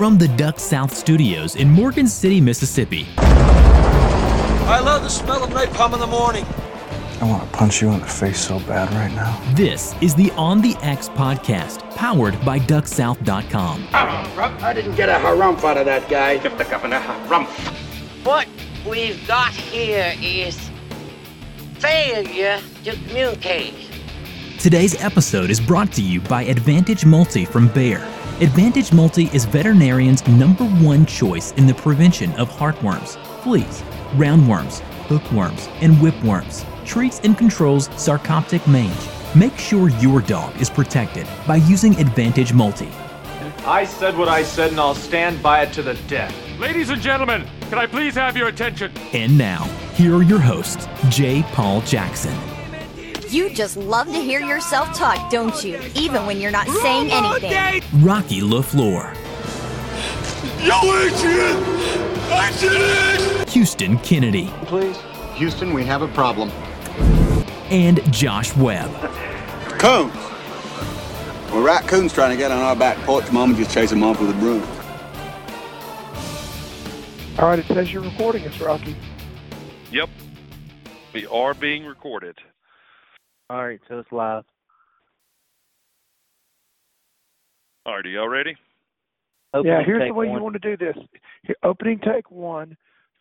From the Duck South Studios in Morgan City, Mississippi. I love the smell of napalm in the morning. I want to punch you in the face so bad right now. This is the On the X podcast, powered by DuckSouth.com. I didn't get a harumph out of that guy. Give the governor a harumph. What we've got here is failure to communicate. Today's episode is brought to you by Advantage Multi from Bayer. Advantage Multi is veterinarians' number one choice in the prevention of heartworms, fleas, roundworms, hookworms, and whipworms. Treats and controls sarcoptic mange. Make sure your dog is protected by using Advantage Multi. I said what I said and I'll stand by it to the death. Ladies and gentlemen, can I please have your attention? And now, here are your hosts, J. Paul Jackson. You just love to hear yourself talk, don't you? Even when you're not saying anything. Rocky LaFleur. Yo, Adrian! Adrian! Houston Kennedy. Please. Houston, we have a problem. And Josh Webb. Coons. Well, raccoons trying to get on our back porch. Mama just chased them off with a broom. All right, it says you're recording us, Rocky. Yep. We are being recorded. All right, so it's live. All right, are y'all ready? Opening yeah, here's the way one. you want to do this. Here, opening take one,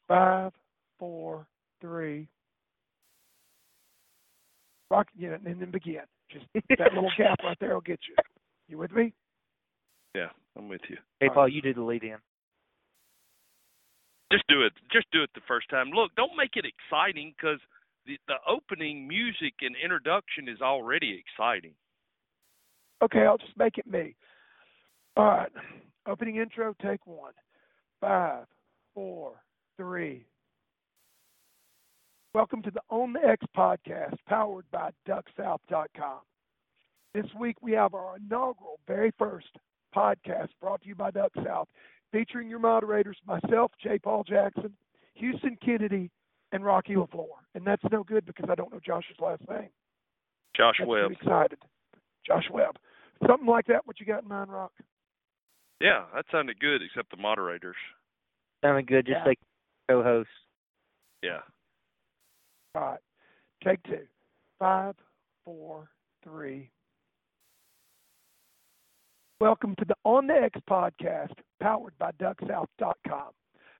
five, four, three. Rock, yeah, and then begin. Just that little gap right there will get you. You with me? Yeah, I'm with you. Hey, All Paul, right. you do the lead in. Just do it. Just do it the first time. Look, don't make it exciting because the, the opening music and introduction is already exciting. Okay, I'll just make it me. All right. Opening intro, take one. Five, four, three. Welcome to the On the X podcast, powered by DuckSouth.com. This week we have our inaugural, very first podcast brought to you by Duck South, featuring your moderators, myself, J. Paul Jackson, Houston Kennedy, and Rocky LaFleur. And that's no good because I don't know Josh's last name. Josh that's Webb. excited. Josh Webb. Something like that, what you got in mind, Rock? Yeah, that sounded good, except the moderators. Sounded good, just yeah. like co hosts. Yeah. All right. Take two. Five, four, three. Welcome to the On the X podcast, powered by DuckSouth.com.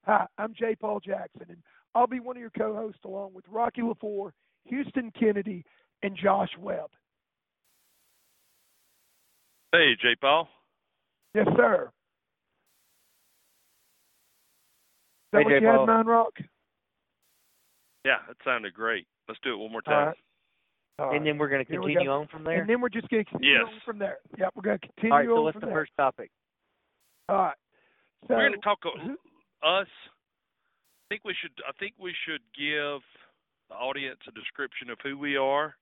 Hi, I'm J. Paul Jackson, and I'll be one of your co-hosts along with Rocky LaFleur, Houston Kennedy, and Josh Webb. Hey, J. Paul. Yes, sir. Is that hey, what J. you Paul. had, Nine Rock? Yeah, that sounded great. Let's do it one more time. All right. All and then we're going to continue on from there. And then we're just going to continue yes. on from there. Yeah, we're going to continue All right, so what's the there. first topic? All right. So, we're going to talk us. I think we should. I think we should give the audience a description of who we are,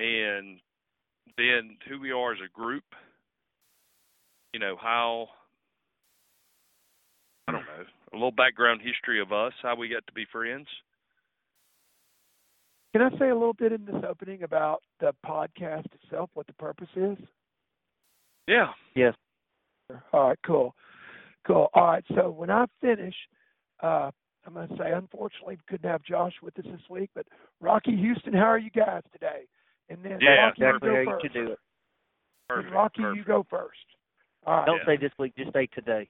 and then who we are as a group. You know how. I don't know a little background history of us, how we got to be friends. Can I say a little bit in this opening about the podcast itself, what the purpose is? Yeah. Yes. All right, cool. Cool. All right, so when I finish, uh, I'm going to say, unfortunately, we couldn't have Josh with us this week, but Rocky Houston, how are you guys today? And then yeah, Rocky, exactly you how go first. you do it. Perfect, Rocky, perfect. you go first. All right. Don't Yeah. say this week, just say today.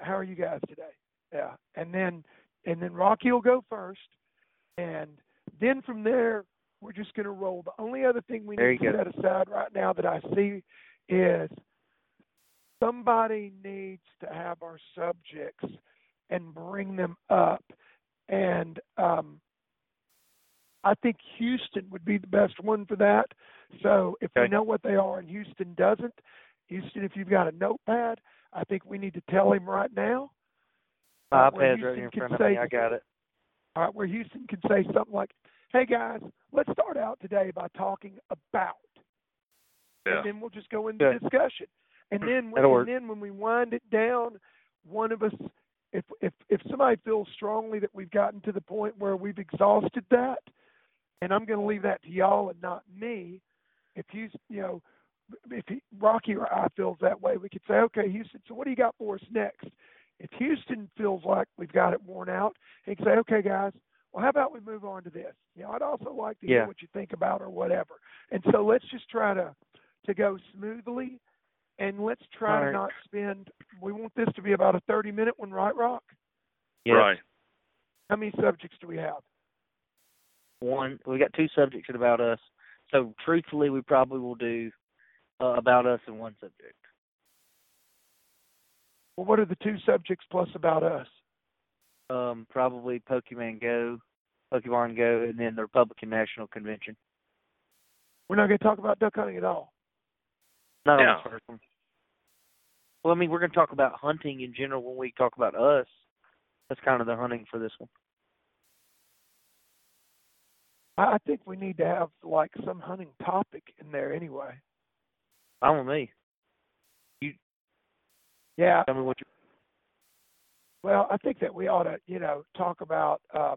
How are you guys today? Yeah, and then and then Rocky will go first, and then from there we're just going to roll. The only other thing we There need to go. set aside right now that I see is somebody needs to have our subjects and bring them up, and um, I think Houston would be the best one for that. So if we know what they are and Houston doesn't, Houston, if you've got a notepad, I think we need to tell him right now. My uh, iPad's right in front of say- me. I got it. All right, where Houston can say something like, "Hey guys, let's start out today by talking about," Yeah. and then we'll just go into Good. discussion. And then, when, and then when we wind it down, one of us, if if if somebody feels strongly that we've gotten to the point where we've exhausted that, and I'm going to leave that to y'all and not me. If you you know, if he, Rocky or I feels that way, we could say, okay, Houston. So what do you got for us next? If Houston feels like we've got it worn out, he can say, okay, guys. Well, how about we move on to this? You know, I'd also like to Yeah. hear what you think about or whatever. And so let's just try to to go smoothly, and let's try All to not spend. We want this to be about a thirty minute one, right, Rock? Yes. Right. How many subjects do we have? One, we got two subjects at about us. So truthfully, we probably will do uh, about us in one subject. Well, what are the two subjects plus about us? Um, probably Pokemon Go, Pokemon Go, and then the Republican National Convention. We're not going to talk about duck hunting at all. Not Yeah. on the first one. Well, I mean, we're going to talk about hunting in general when we talk about us. That's kind of the hunting for this one. I think we need to have like some hunting topic in there anyway. Fine with me. You. Yeah. Tell me what you. Well, I think that we ought to, you know, talk about. Um,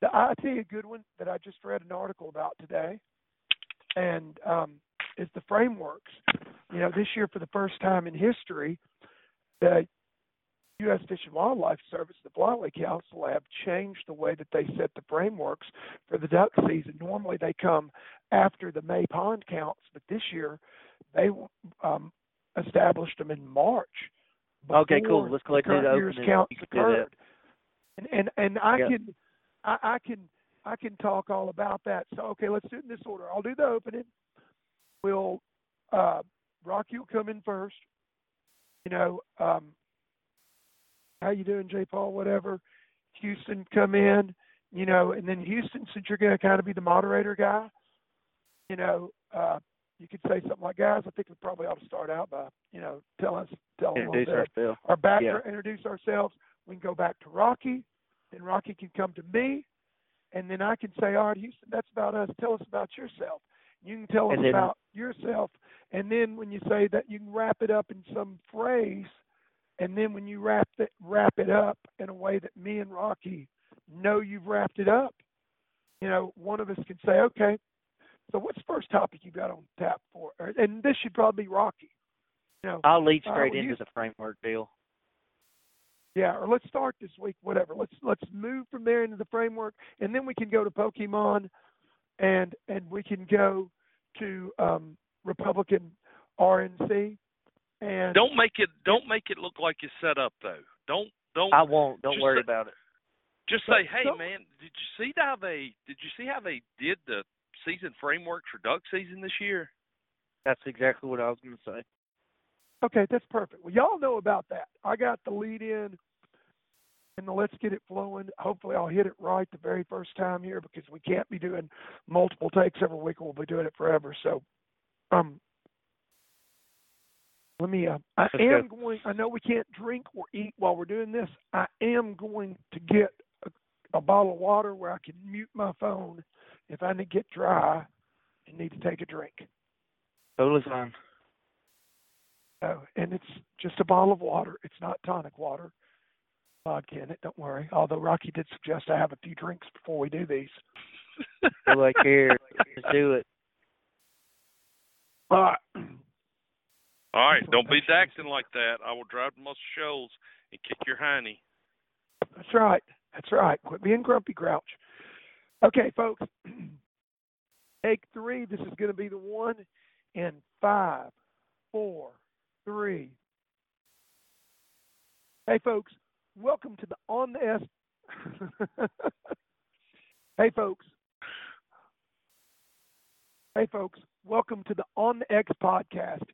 the, I tell you a good one that I just read an article about today, and um, is the frameworks. You know, this year for the first time in history, the U.S. Fish and Wildlife Service, the Flyway Council, have changed the way that they set the frameworks for the duck season. Normally, they come after the May pond counts, but this year they um, established them in March. Okay, cool. Let's go ahead the and do current year's counts You can do that. occurred. And and and I Yeah. can I, I can I can talk all about that. So okay, let's do it in this order. I'll do the opening. We'll uh Rocky will come in first. You know, um how you doing, Jay Paul, whatever. Houston come in, you know, and then Houston, since you're gonna kinda be the moderator guy, you know, uh you could say something like, guys, I think we probably ought to start out by, you know, tell us tell them Introduce bit ourselves. our back Yeah. introduce ourselves. We can go back to Rocky, then Rocky can come to me, and then I can say, all right, Houston, that's about us. Tell us about yourself. You can tell us And then- about yourself, and then when you say that, you can wrap it up in some phrase, and then when you wrap it wrap it up in a way that me and Rocky know you've wrapped it up, you know, one of us can say, okay, so what's the first topic you got on tap for? And this should probably be Rocky. You know, I'll lead uh, straight well, into you- the framework deal. Yeah, or let's start this week, whatever. Let's let's move from there into the framework, and then we can go to Pokemon, and and we can go to um, Republican RNC, and Don't make it don't make it look like it's set up though. Don't don't I won't. Don't worry say- about it. just But say, "Hey don't- man, did you see how they did you see how they did the season frameworks for duck season this year?" That's exactly what I was going to say. okay, that's perfect. Well, y'all know about that. I got the lead in, and let's get it flowing. Hopefully, I'll hit it right the very first time here because we can't be doing multiple takes every week. We'll be doing it forever. So, um, let me. Uh, I Let's am go. going. I know we can't drink or eat while we're doing this. I am going to get a, a bottle of water where I can mute my phone if I need to get dry and need to take a drink. Totally fine. Oh, and it's just a bottle of water. It's not tonic water. Vodka in it. Don't worry. Although Rocky did suggest I have a few drinks before we do these. Nobody cares. Let's do it. All right. All right, don't be acting like that. I will drive to Muscle Shoals and kick your hiney. That's right. That's right. Quit being grumpy grouch. Okay, folks. Take three. This is going to be the one in five, four, three. Hey, folks. Welcome to the On the S. hey, folks. Hey, folks. Welcome to the On the X podcast,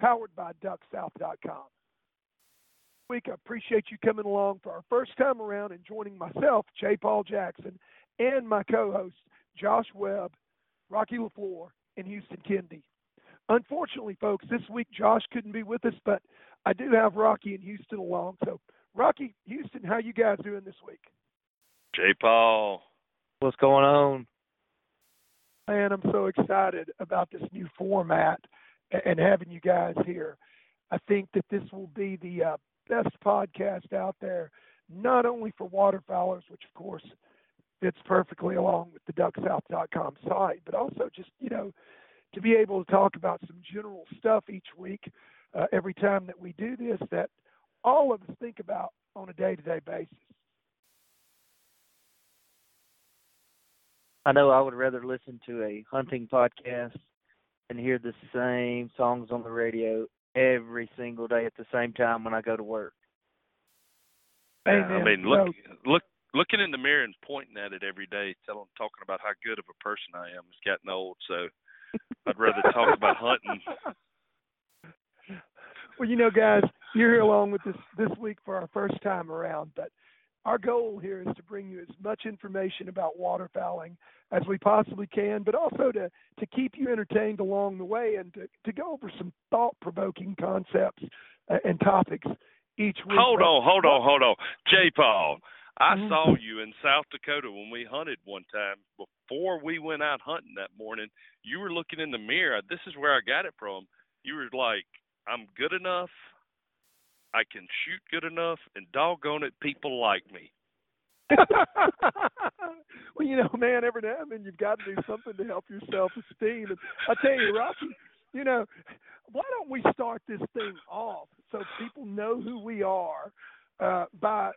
powered by DuckSouth.com week. I appreciate you coming along for our first time around and joining myself, Jay Paul Jackson, and my co-hosts, Josh Webb, Rocky LaFleur, and Houston Kennedy. Unfortunately, folks, this week Josh couldn't be with us, but I do have Rocky and Houston along. So, Rocky, Houston, how you guys doing this week? J. Paul. What's going on? Man, I'm so excited about this new format and having you guys here. I think that this will be the uh, best podcast out there, not only for waterfowlers, which of course fits perfectly along with the ducksouth.com site, but also just, you know, to be able to talk about some general stuff each week, uh, every time that we do this, that all of us think about on a day to day basis. I know I would rather listen to a hunting podcast and hear the same songs on the radio every single day at the same time when I go to work. Yeah, I mean, look, look, looking in the mirror and pointing at it every day, telling, talking about how good of a person I am, is getting old. So I'd rather talk about hunting. Well, you know, guys, you're here along with us this week for our first time around, but our goal here is to bring you as much information about waterfowling as we possibly can, but also to, to keep you entertained along the way and to, to go over some thought provoking concepts uh, and topics each week. Hold on, hold on, hold on. J. Paul, I Mhm. saw you in South Dakota when we hunted one time. Before we went out hunting that morning, you were looking in the mirror. This is where I got it from. You were like, I'm good enough. I can shoot good enough, and doggone it, people like me. well, you know, man, every now and then you've got to do something to help your self esteem. And I tell you, Rocky, you know, why don't we start this thing off so people know who we are uh, by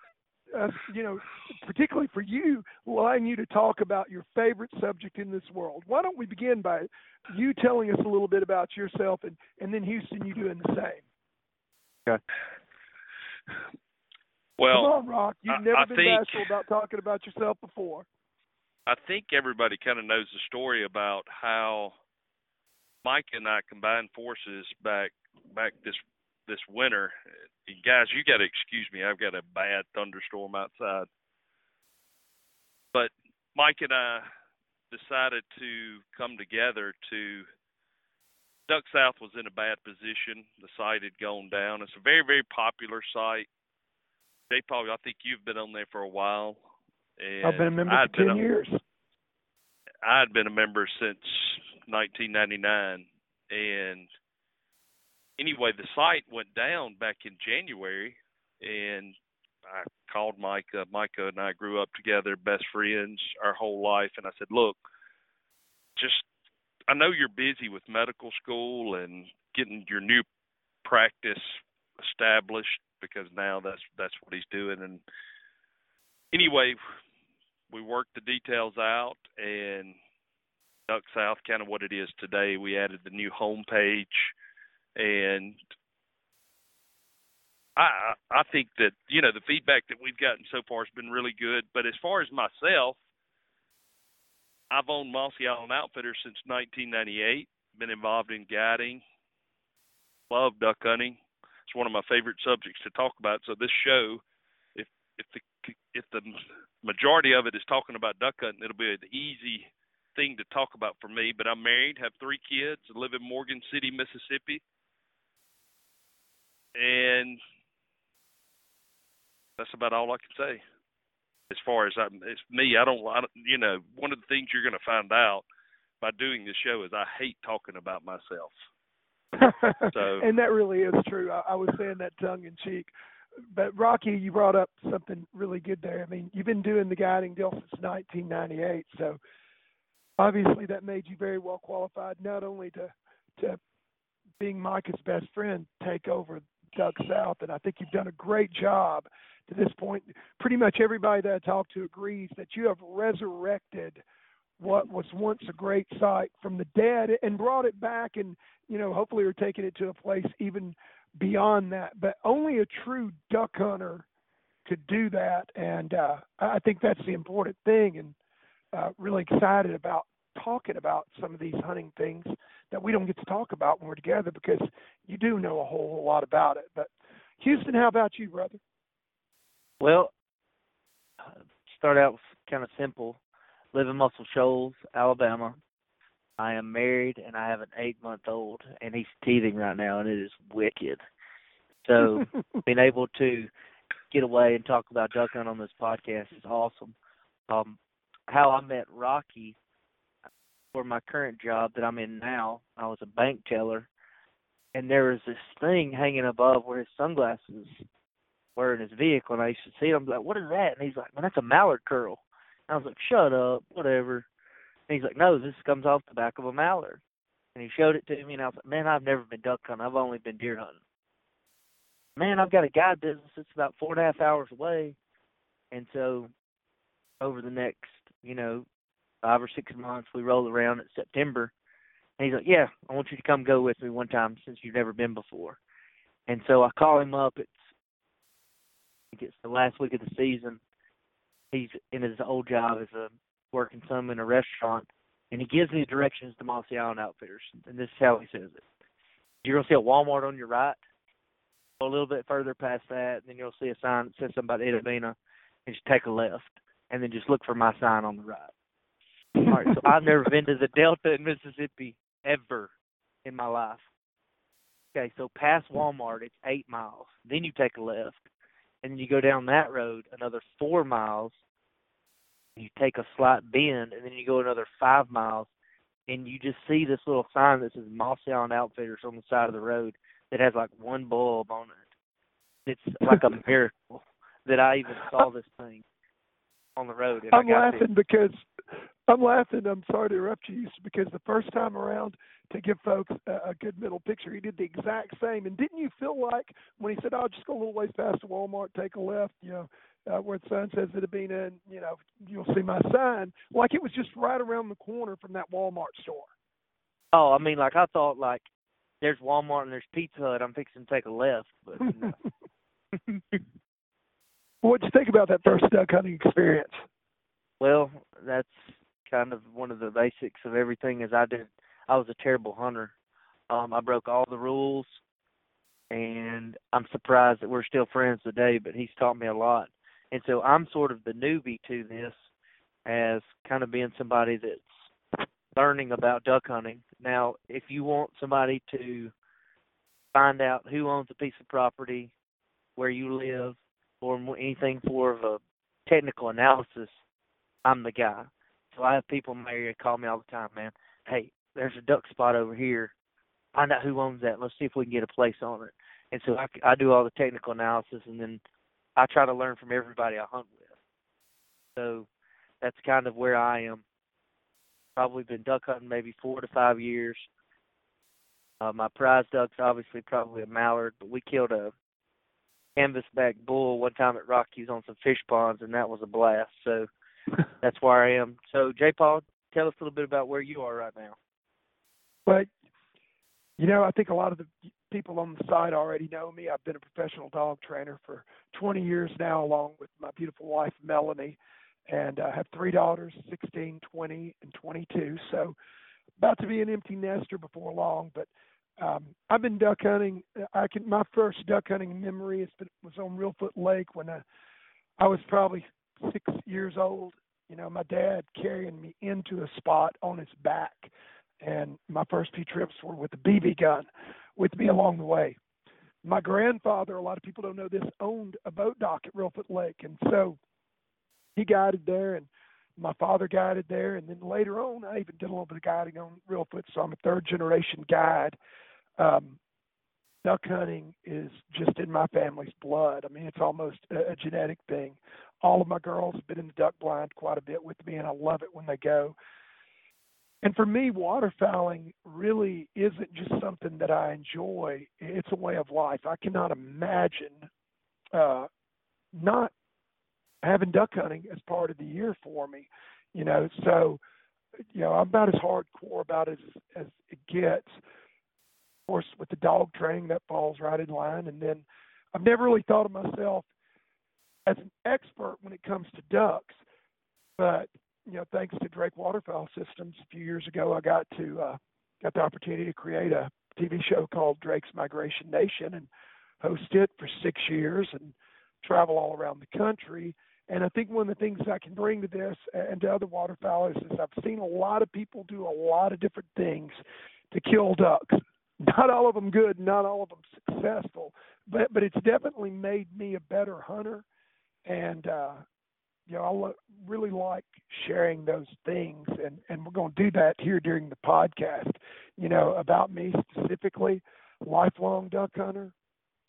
us, you know, particularly for you, allowing you to talk about your favorite subject in this world. Why don't we begin by you telling us a little bit about yourself, and and then Houston, you doing the same. Okay. Well, Come on, Rock. You've I- never I been think- bashful about talking about yourself before. I think everybody kind of knows the story about how Mike and I combined forces back back this this winter. And guys, you got to excuse me. I've got a bad thunderstorm outside. But Mike and I decided to come together to Duck South was in a bad position. The site had gone down. It's a very, very popular site. Jay Paul, I think you've been on there for a while. And I've been a member I'd for been ten a- years. I had been a member since 1999, and anyway, the site went down back in January, and I called Micah. Micah and I grew up together, best friends our whole life, and I said, "Look, just I know you're busy with medical school and getting your new practice established because now that's that's what he's doing." And anyway, we worked the details out and Duck South kind of what it is today. We added the new homepage and I I think that you know the feedback that we've gotten so far has been really good. But as far as myself, I've owned Mossy Island Outfitters since 1998. Been involved in guiding, love duck hunting. It's one of my favorite subjects to talk about. So this show, if if the if the majority of it is talking about duck hunting, it'll be an easy thing to talk about for me. But I'm married, have three kids, live in Morgan City, Mississippi, and that's about all I can say. As far as um, I'm, it's me, I don't, I don't, you know, one of the things you're going to find out by doing this show is I hate talking about myself. So- and that really is true. I, I was saying that tongue in cheek. But Rocky, you brought up something really good there. I mean, you've been doing the guiding deal since 1998, so obviously that made you very well qualified not only to to being Micah's best friend, take over Duck South, and I think you've done a great job to this point. Pretty much everybody that I talked to agrees that you have resurrected what was once a great site from the dead and brought it back and you know hopefully are taking it to a place even beyond that but only a true duck hunter could do that and uh i think that's the important thing and uh really excited about talking about some of these hunting things that we don't get to talk about when we're together because you do know a whole, lot about it but houston how about you brother Well, start out kind of simple. Live in Muscle Shoals, Alabama. I am married and I have an eight month old and he's teething right now and it is wicked. So being able to get away and talk about duck hunting on this podcast is awesome. Um how I met Rocky for my current job that I'm in now, I was a bank teller and there was this thing hanging above where his sunglasses were in his vehicle and I used to see him like, What is that? And he's like, Man, that's a mallard curl. And I was like, Shut up, whatever. And he's like, No, this comes off the back of a mallard. And he showed it to me, and I was like, man, I've never been duck hunting. I've only been deer hunting. Man, I've got a guide business. It's about four and a half hours away. And so over the next, you know, five or six months, we roll around at September. And he's like, yeah, I want you to come go with me one time since you've never been before. And so I call him up. It's I think it's the last week of the season. He's in his old job as a working some in a restaurant, and he gives me directions to Mossy Island Outfitters. And this is how he says it: You're gonna see a Walmart on your right. A little bit further past that, and then you'll see a sign that says something about Bena, and just take a left, and then just look for my sign on the right. All right, so I've never been to the Delta in Mississippi ever in my life. Okay, so past Walmart, it's eight miles. Then you take a left, and then you go down that road another four miles. You take a slight bend, and then you go another five miles, and you just see this little sign that says Mossy Island Outfitters on the side of the road that has like one bulb on it. It's like a miracle that I even saw this thing on the road. And I'm laughing this. because I'm laughing. I'm sorry to interrupt you, because the first time around, to give folks a, a good middle picture, he did the exact same. And didn't you feel like when he said, "I'll just go a little ways past the Walmart, take a left," you know, uh, where the sign says Itta Bena, and you know, you'll see my sign, like it was just right around the corner from that Walmart store. Oh, I mean, like I thought, like there's Walmart and there's Pizza Hut. I'm fixing to take a left, but no. What'd you think about that first duck hunting experience? Well, that's kind of one of the basics of everything. Is I did, I was a terrible hunter. Um, I broke all the rules, and I'm surprised that we're still friends today. But he's taught me a lot, and so I'm sort of the newbie to this, as kind of being somebody that's learning about duck hunting. Now, if you want somebody to find out who owns a piece of property, where you live, or anything for of a technical analysis, I'm the guy. So I have people in my area call me all the time, man. Hey, there's a duck spot over here. Find out who owns that. Let's see if we can get a place on it. And so I, I do all the technical analysis, and then I try to learn from everybody I hunt with. So that's kind of where I am. Probably been duck hunting maybe four to five years. Uh, my prize duck's obviously probably a mallard, but we killed a canvasback bull one time at Rockies on some fish ponds, and that was a blast. So that's where I am. So, J. Paul, tell us a little bit about where you are right now. But you know, I think a lot of the people on the site already know me. I've been a professional dog trainer for 20 years now, along with my beautiful wife Melanie, and I have three daughters, 16, 20, and 22. So, about to be an empty nester before long. But um, I've been duck hunting. I can my first duck hunting memory is was on Reelfoot Lake when I, I was probably six years old. You know, my dad carrying me into a spot on his back, and my first few trips were with a BB gun with me along the way. My grandfather, a lot of people don't know this, owned a boat dock at Reelfoot Lake, and so he guided there, and my father guided there, and then later on, I even did a little bit of guiding on Reelfoot, so I'm a third generation guide. Um, duck hunting is just in my family's blood. I mean, it's almost a, a genetic thing. All of my girls have been in the duck blind quite a bit with me, and I love it when they go. And for me, waterfowling really isn't just something that I enjoy. It's a way of life. I cannot imagine uh, not having duck hunting as part of the year for me. You know, so you know, I'm about as hardcore about it as, as it gets. Of course, with the dog training, that falls right in line. And then I've never really thought of myself as an expert when it comes to ducks, but you know, thanks to Drake Waterfowl Systems, a few years ago, I got to uh, got the opportunity to create a TV show called Drake's Migration Nation and host it for six years and travel all around the country. And I think one of the things I can bring to this and to other waterfowl is, is I've seen a lot of people do a lot of different things to kill ducks. Not all of them good, not all of them successful, but but it's definitely made me a better hunter. And uh, you know, I lo- really like sharing those things, and and we're going to do that here during the podcast. You know, about me specifically, lifelong duck hunter,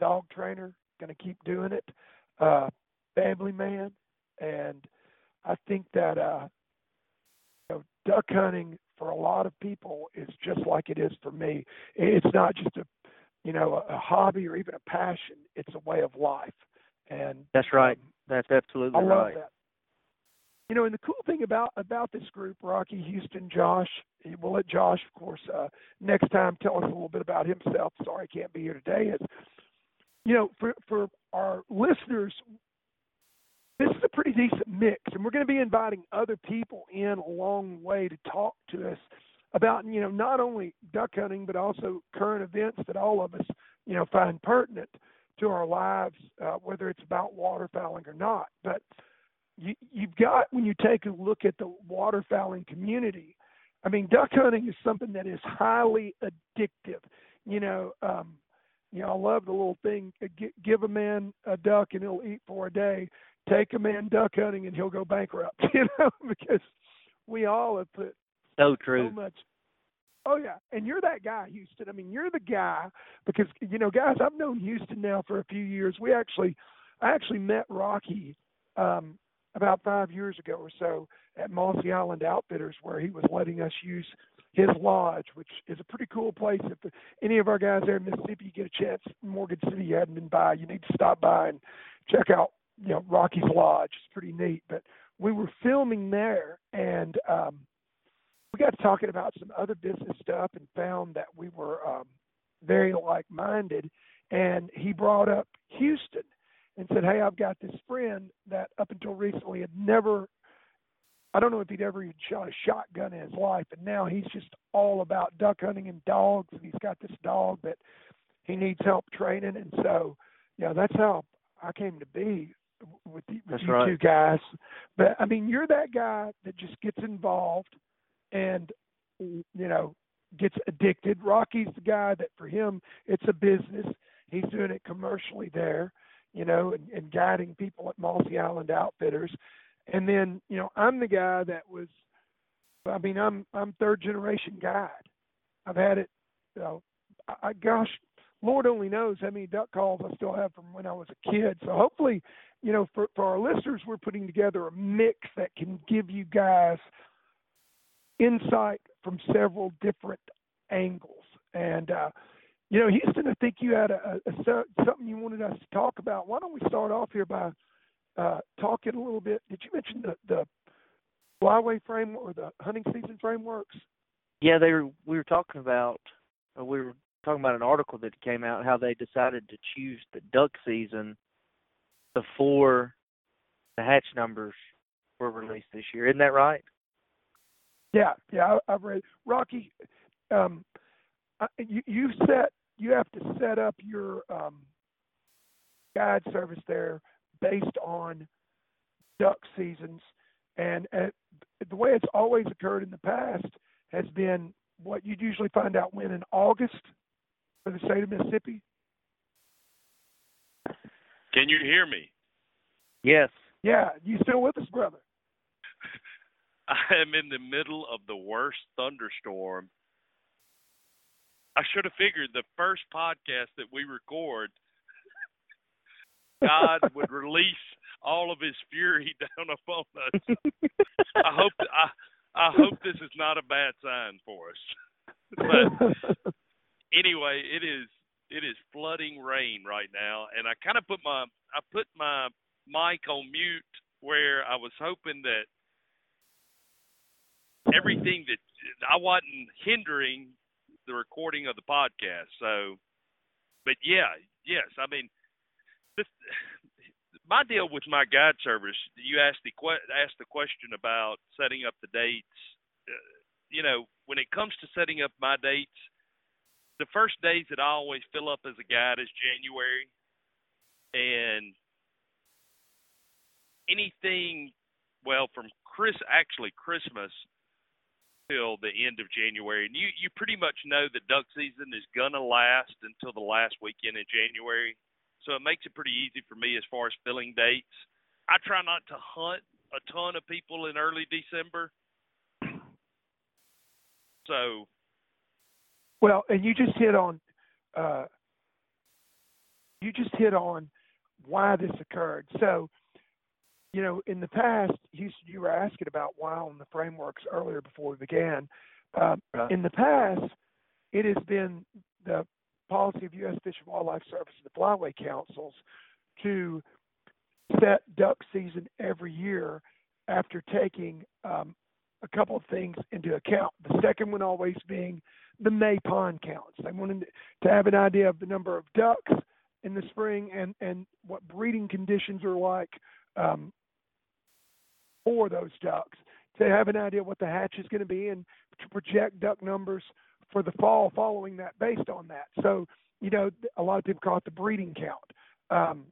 dog trainer, going to keep doing it, uh, family man, and I think that uh, you know, duck hunting for a lot of people is just like it is for me. It's not just a you know a, a hobby or even a passion. It's a way of life. And that's right. Um, that's absolutely I love right. that. You know, and the cool thing about about this group, Rocky, Houston, Josh, we'll let Josh, of course, uh, next time tell us a little bit about himself. Sorry, I can't be here today. Is you know, for for our listeners, this is a pretty decent mix, and we're going to be inviting other people in along the way to talk to us about you know not only duck hunting but also current events that all of us you know find pertinent to our lives, uh, whether it's about waterfowling or not. But you, you've got when you take a look at the waterfowling community. I mean, duck hunting is something that is highly addictive. You know, um, you know, I love the little thing: uh, give a man a duck and he'll eat for a day. Take a man duck hunting and he'll go bankrupt. You know, because we all have put so true so much. Oh yeah, and you're that guy, Houston. I mean, you're the guy because you know, guys, I've known Houston now for a few years. We actually, I actually met Rocky um, about five years ago or so at Mossy Island Outfitters, where he was letting us use his lodge, which is a pretty cool place. If any of our guys there in Mississippi get a chance, Morgan City, you hadn't been by, you need to stop by and check out, you know, Rocky's lodge. It's pretty neat. But we were filming there, and um, we got talking about some other business stuff, and found that we were um, very like-minded. And he brought up Houston and said, "Hey, I've got this friend that up until recently had never I don't know if he'd ever even shot a shotgun in his life, and now he's just all about duck hunting and dogs, and he's got this dog that he needs help training, and so, yeah, that's how I came to be with, the, with you right. two guys. But I mean, you're that guy that just gets involved, and you know, gets addicted. Rocky's the guy that for him it's a business. He's doing it commercially there, you know, and, and guiding people at Mossy Island Outfitters. And then, you know, I'm the guy that was I mean, I'm I'm third generation guide. I've had it you know I, I gosh, Lord only knows how many duck calls I still have from when I was a kid. So hopefully, you know, for for our listeners we're putting together a mix that can give you guys insight from several different angles. And uh you know, Houston, I think you had a, a, a something you wanted us to talk about. Why don't we start off here by uh, talking a little bit. Did you mention the the flyway framework or the hunting season frameworks? Yeah, they were. We were talking about. Uh, we were talking about an article that came out how they decided to choose the duck season before the hatch numbers were released this year. Isn't that right? Yeah, yeah, I've read. Rocky, um, you you set you have to set up your um, guide service there based on duck seasons, and uh, the way it's always occurred in the past has been what you'd usually find out when in August for the state of Mississippi. Can you hear me? Yes. Yeah, you still with us, brother? I am in the middle of the worst thunderstorm. I should have figured the first podcast that we record God would release all of His fury down upon us. I hope I I hope this is not a bad sign for us. But anyway, it is it is flooding rain right now, and I kind of put my I put my mic on mute where I was hoping that everything that I wasn't hindering the recording of the podcast. So, but yeah, yes, I mean this, my deal with my guide service, you asked the asked the question about setting up the dates. Uh, you know, when it comes to setting up my dates, the first days that I always fill up as a guide is January, and anything, well, from Chris actually Christmas till the end of January, and you you pretty much know that duck season is gonna last until the last weekend in January so it makes it pretty easy for me as far as filling dates. I try not to hunt a ton of people in early December. So well, and you just hit on uh you just hit on why this occurred. So, you know, in the past, you you were asking about why on the frameworks earlier before we began. Uh, right. In the past, it has been the policy of U.S. Fish and Wildlife Service and the Flyway Councils to set duck season every year after taking um, a couple of things into account. The second one always being the May pond counts. They wanted to have an idea of the number of ducks in the spring and, and what breeding conditions are like um, for those ducks. To have an idea what the hatch is going to be and to project duck numbers for the fall following that based on that. So, you know, a lot of people call it the breeding count. Um,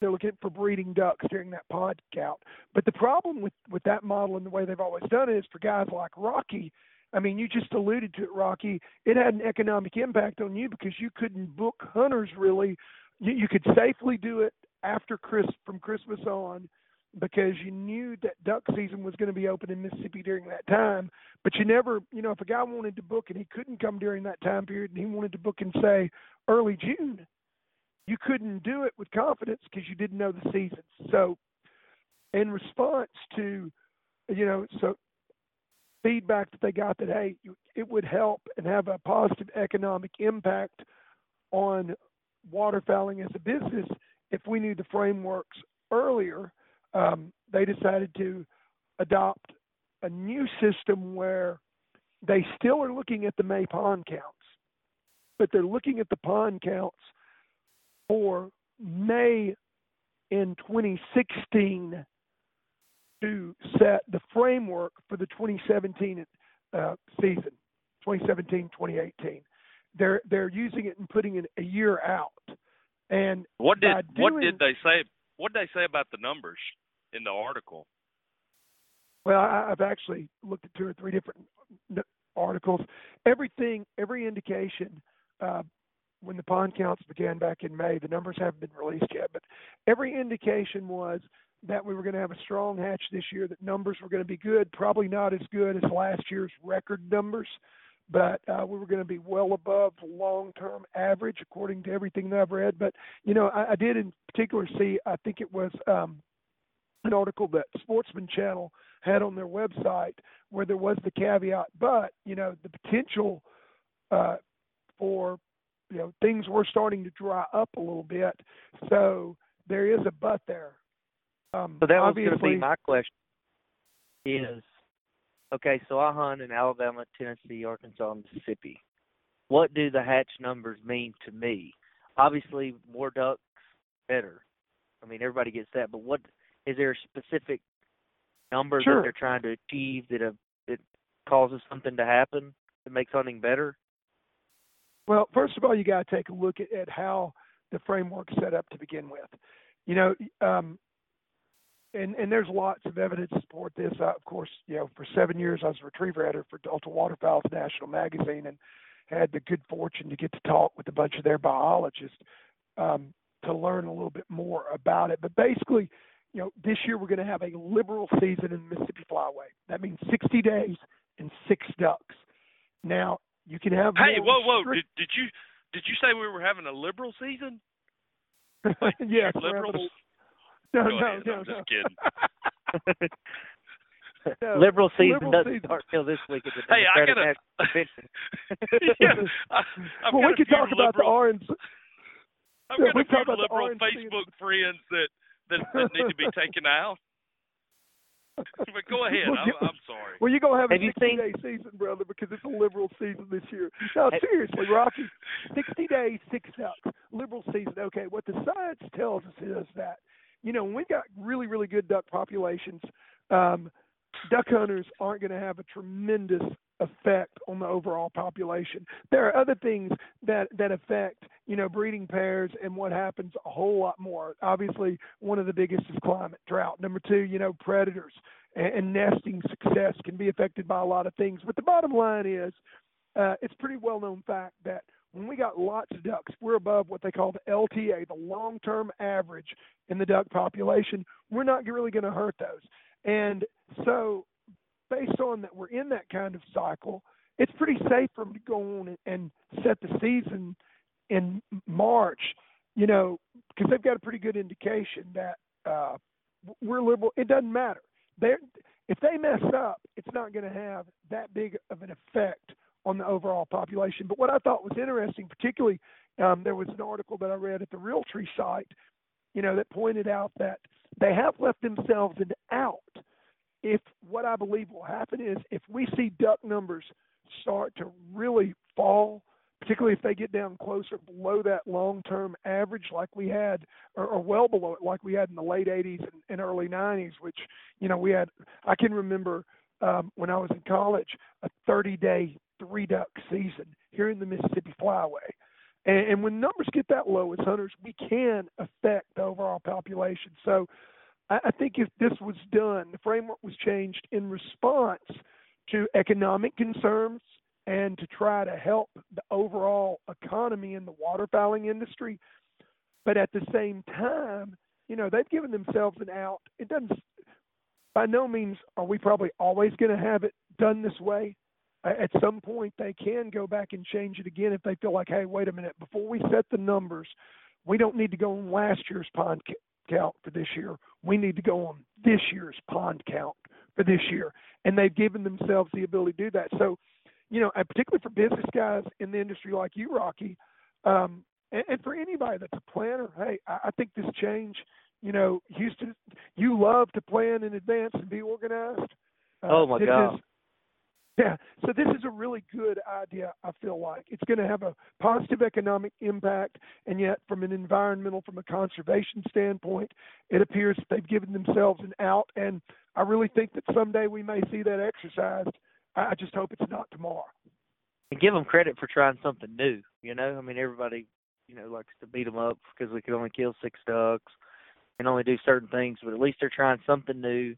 they're looking for breeding ducks during that pond count. But the problem with with that model and the way they've always done it is for guys like Rocky. I mean, you just alluded to it, Rocky. It had an economic impact on you because you couldn't book hunters really. You, you could safely do it after Chris from Christmas on because you knew that duck season was going to be open in Mississippi during that time. But you never, you know, if a guy wanted to book and he couldn't come during that time period and he wanted to book in say early June, you couldn't do it with confidence because you didn't know the seasons. So, in response to, you know, so feedback that they got that hey, it would help and have a positive economic impact on waterfowling as a business if we knew the frameworks earlier. Um, they decided to adopt a new system where they still are looking at the May pond counts, but they're looking at the pond counts for May in 2016 to set the framework for the 2017 uh, season, 2017-2018. They're they're using it and putting it a year out. And what did doing, what did they say? What did they say about the numbers in the article? Well, I, I've actually looked at two or three different articles. Everything, every indication uh, when the pond counts began back in May. The numbers haven't been released yet, but every indication was that we were going to have a strong hatch this year, that numbers were going to be good, probably not as good as last year's record numbers, but uh, we were going to be well above long term average according to everything that I've read. But, you know, I, I did in particular see, I think it was um, an article that Sportsman Channel had on their website where there was the caveat, but, you know, the potential uh, for you know things were starting to dry up a little bit. So there is a but there. Um, so that was going to be my question. Is okay. So I hunt in Alabama, Tennessee, Arkansas, Mississippi. What do the hatch numbers mean to me? Obviously, more ducks, better. I mean, everybody gets that. But what is there a specific number sure. that they're trying to achieve that a, that causes something to happen that makes hunting better? Well, first of all, you got to take a look at, at how the framework set up to begin with. You know, um, and and there's lots of evidence to support this. Uh, of course, you know, for seven years I was a retriever editor for Delta Waterfowl's National Magazine, and had the good fortune to get to talk with a bunch of their biologists um, to learn a little bit more about it. But basically, you know, this year we're going to have a liberal season in Mississippi Flyway. That means 60 days and six ducks. Now, you can have. Hey, whoa, whoa! Did, did you did you say we were having a liberal season? Like, yes, liberals. No, Go no, ahead. no, I'm just kidding. no. Liberal season liberal doesn't season. start till this week at the Hey, I gotta- Convention. yeah, I, I've well, we a could few talk about the liberal, orange. I've yeah, got we a talk few about liberal orange thing. Facebook friends that, that that need to be taken out. But go ahead. Well, I'm, you- I'm sorry. Well, you're gonna have, Have a 60 seen- day season, brother, because it's a liberal season this year. No, Hey- seriously, Rocky, 60 days, six ducks, liberal season. Okay, what the science tells us is that you know when we've got really, really good duck populations, um, duck hunters aren't going to have a tremendous effect on the overall population. There are other things that that affect you know breeding pairs and what happens a whole lot more. Obviously, one of the biggest is climate, drought. Number two, you know, predators and, and nesting success can be affected by a lot of things. But the bottom line is, uh, it's pretty well known fact that when we got lots of ducks, we're above what they call the LTA, the long term average in the duck population. We're not really going to hurt those. And so, based on that, we're in that kind of cycle. It's pretty safe for them to go on and, set the season in March, you know, because they've got a pretty good indication that uh, we're liberal. It doesn't matter. They're, if they mess up, it's not going to have that big of an effect on the overall population. But what I thought was interesting, particularly, um, there was an article that I read at the Realtree site, you know, that pointed out that they have left themselves an out. If what I believe will happen is if we see duck numbers start to really fall, particularly if they get down closer below that long term average like we had or, or, well below it like we had in the late 80s and, and, early 90s which you know we had i can remember um, when i was in college a 30 day three duck season here in the mississippi flyway and, and when numbers get that low as hunters we can affect the overall population so I, I think if this was done the framework was changed in response to economic concerns and to try to help the overall economy in the waterfowling industry. But at the same time, you know, they've given themselves an out. It doesn't, by no means are we probably always going to have it done this way. At some point, they can go back and change it again if they feel like, hey, wait a minute, before we set the numbers, we don't need to go on last year's pond count for this year. We need to go on this year's pond count for this year. And they've given themselves the ability to do that. So, you know, and particularly for business guys in the industry like you, Rocky, um, and, and for anybody that's a planner, hey, I, I think this change, you know, Houston, you love to plan in advance and be organized. Uh, oh my God. Is, yeah, so this is a really good idea. I feel like it's going to have a positive economic impact, and yet from an environmental, from a conservation standpoint, it appears they've given themselves an out. And I really think that someday we may see that exercised I just hope it's not tomorrow. And give them credit for trying something new. You know, I mean, everybody, you know, likes to beat them up because we can only kill six ducks and only do certain things, but at least they're trying something new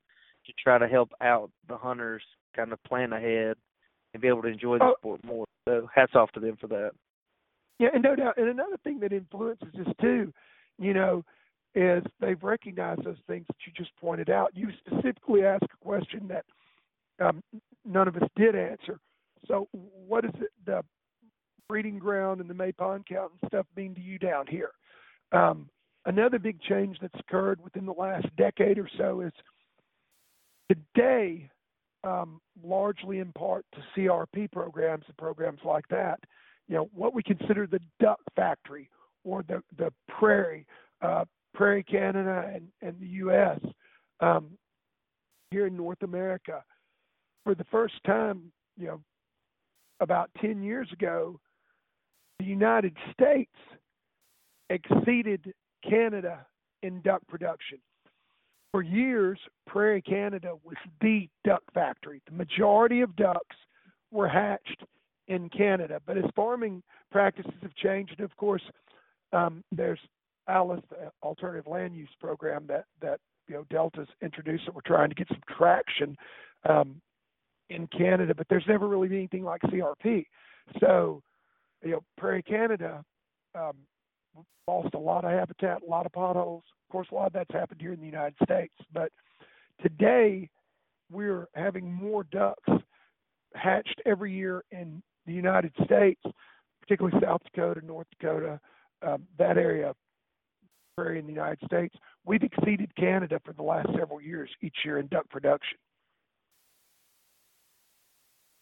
to try to help out the hunters kind of plan ahead and be able to enjoy the oh, sport more. So hats off to them for that. Yeah, and no doubt. And another thing that influences this too, you know, is they've recognized those things that you just pointed out. You specifically asked a question that um, none of us did answer. So, what does it, the breeding ground and the May pond count and stuff mean to you down here? Um, another big change that's occurred within the last decade or so is today, um, largely in part to CRP programs and programs like that. You know what we consider the duck factory or the the prairie, uh, Prairie Canada and, and the U.S. Um, here in North America for the first time, you know, about 10 years ago, the United States exceeded Canada in duck production. For years, Prairie Canada was the duck factory. The majority of ducks were hatched in Canada. But as farming practices have changed, and of course, um, there's ALUS, the Alternative Land Use Program that that you know Delta's introduced, that we're trying to get some traction. Um, in Canada, but there's never really been anything like CRP. So, you know, Prairie Canada um, lost a lot of habitat, a lot of potholes. Of course, a lot of that's happened here in the United States. But today, we're having more ducks hatched every year in the United States, particularly South Dakota, North Dakota, um, that area prairie in the United States. We've exceeded Canada for the last several years each year in duck production.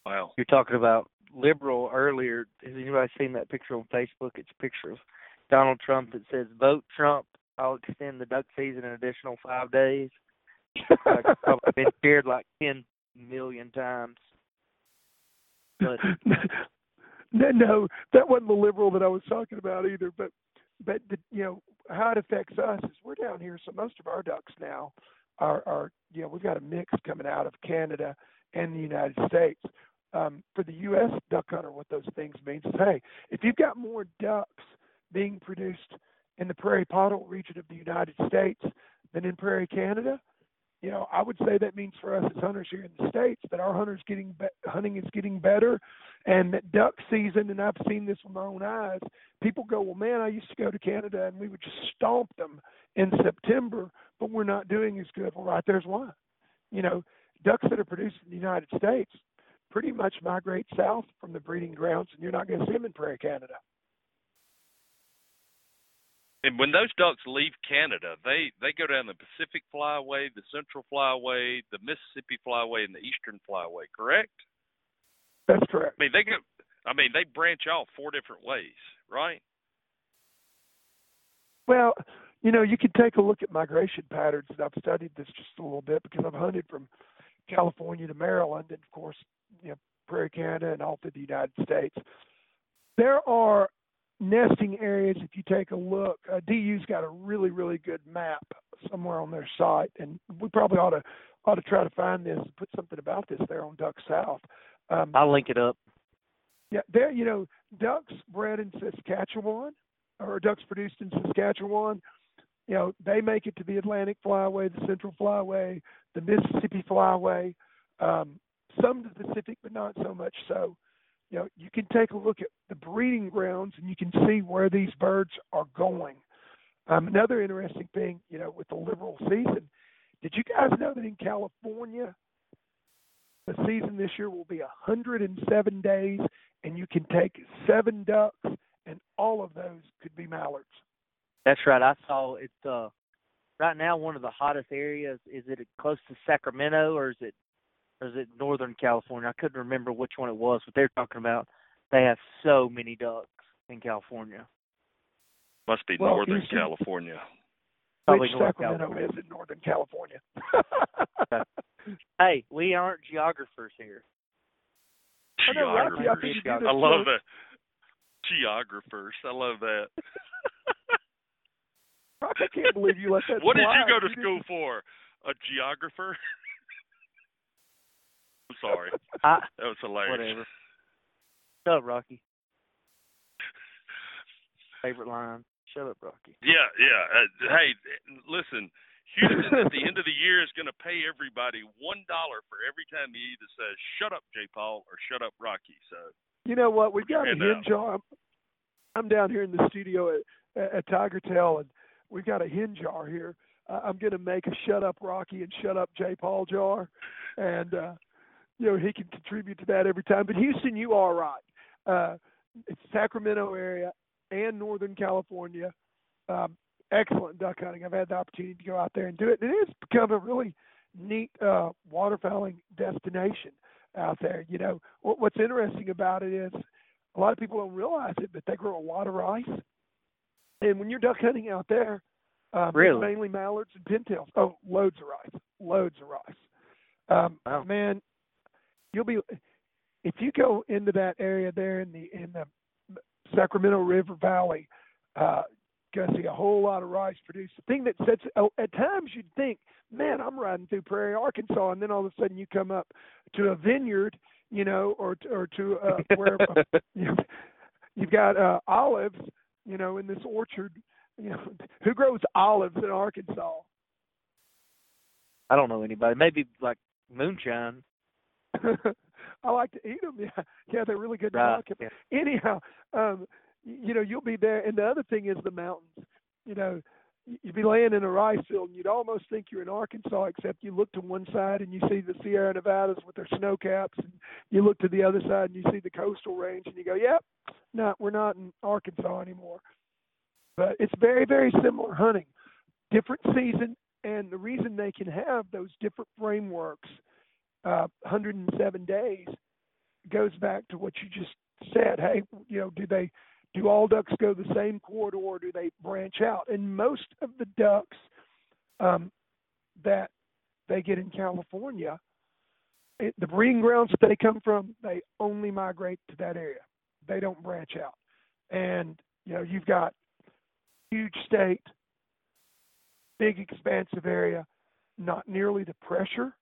Wow. You're talking about liberal earlier. Has anybody seen that picture on Facebook? It's a picture of Donald Trump that says, "Vote Trump. I'll extend the duck season an additional five days." I've probably been shared like ten million times. But no, that wasn't the liberal that I was talking about either. But but the, you know how it affects us is we're down here, so most of our ducks now are are you know we've got a mix coming out of Canada and the United States um, for the U.S. duck hunter, what those things means is, hey, if you've got more ducks being produced in the prairie pothole region of the United States than in prairie Canada, you know, I would say that means for us as hunters here in the states that our hunters getting be- hunting is getting better, and that duck season. And I've seen this with my own eyes. People go, well, man, I used to go to Canada and we would just stomp them in September, but we're not doing as good. Well, right there's why. You know, ducks that are produced in the United States pretty much migrate south from the breeding grounds, and you're not going to see them in Prairie Canada. And when those ducks leave Canada, they they go down the Pacific Flyway, the Central Flyway, the Mississippi Flyway, and the Eastern Flyway. Correct? That's correct. I mean, they go. I mean, they branch off four different ways, right? Well, you know, you can take a look at migration patterns, and I've studied this just a little bit because I've hunted from California to Maryland, and of course, you know, Prairie Canada and all through the United States. There are nesting areas. If you take a look, uh, DU's got a really, really good map somewhere on their site, and we probably ought to ought to try to find this and put something about this there on Duck South. Um, I'll link it up. Yeah, there. You know, ducks bred in Saskatchewan or ducks produced in Saskatchewan. You know, they make it to the Atlantic Flyway, the Central Flyway, the Mississippi Flyway, um, some to the Pacific, but not so much so. You know, you can take a look at the breeding grounds and you can see where these birds are going. Um, another interesting thing, you know, with the liberal season, did you guys know that in California, the season this year will be 107 days, and you can take seven ducks, and all of those could be mallards. That's right. I saw it's uh right now one of the hottest areas. Is it close to Sacramento or is it or is it Northern California? I couldn't remember which one it was, but they're talking about they have so many ducks in California. Must be Well, Northern Houston- California. Probably Which North Sacramento California. is in Northern California. Hey, we aren't geographers here. I I think you do Geographers. I love for- that. Geographers. I love that. I can't believe you let that what did you go to didn't- school for? A geographer? I'm sorry. I, That was hilarious. whatever. Shut up, Rocky. Favorite line. Shut up, Rocky. Yeah, yeah. Uh, hey, listen, Houston at the end of the year is going to pay everybody one dollar for every time he either says "Shut up, J. Paul" or "Shut up, Rocky." So You know what? We've got a hand out. hinge jar. I'm, I'm down here in the studio at, at, at Tiger Tail, and we've got a hinge jar here. Uh, I'm going to make a "Shut Up, Rocky" and "Shut Up, J. Paul" jar, and uh, you know he can contribute to that every time. But Houston, you are right. Uh, it's Sacramento area and Northern California. Um, excellent duck hunting. I've had the opportunity to go out there and do it. And it has become a really neat uh, waterfowling destination out there. You know, what, what's interesting about it is a lot of people don't realize it, but they grow a lot of rice. And when you're duck hunting out there, um, Really? mainly mallards and pintails. Oh, loads of rice, loads of rice. Um, Wow. Man, you'll be if you go into that area there in the in the Sacramento River Valley, uh, gonna see a whole lot of rice produced. The thing that sets oh, at times you'd think, man, I'm riding through Prairie, Arkansas, and then all of a sudden you come up to a vineyard, you know, or or to uh, where you know, you've got uh, olives, you know, in this orchard. You know, who grows olives in Arkansas? I don't know anybody. Maybe like moonshine. I like to eat them. Yeah, yeah, they're really good to talk about. Anyhow, um, you know, you'll be there, and the other thing is the mountains. You know, you'd be laying in a rice field, and you'd almost think you're in Arkansas, except you look to one side and you see the Sierra Nevadas with their snow caps, and you look to the other side and you see the coastal range, and you go, "Yep, no, we're not in Arkansas anymore." But it's very, very similar hunting, different season, and the reason they can have those different frameworks uh, 107 days goes back to what you just said. Hey, you know, do they do all ducks go the same corridor or do they branch out? And most of the ducks um, that they get in California, it, the breeding grounds that they come from, they only migrate to that area. They don't branch out. And you know, you've got huge state, big expansive area, not nearly the pressure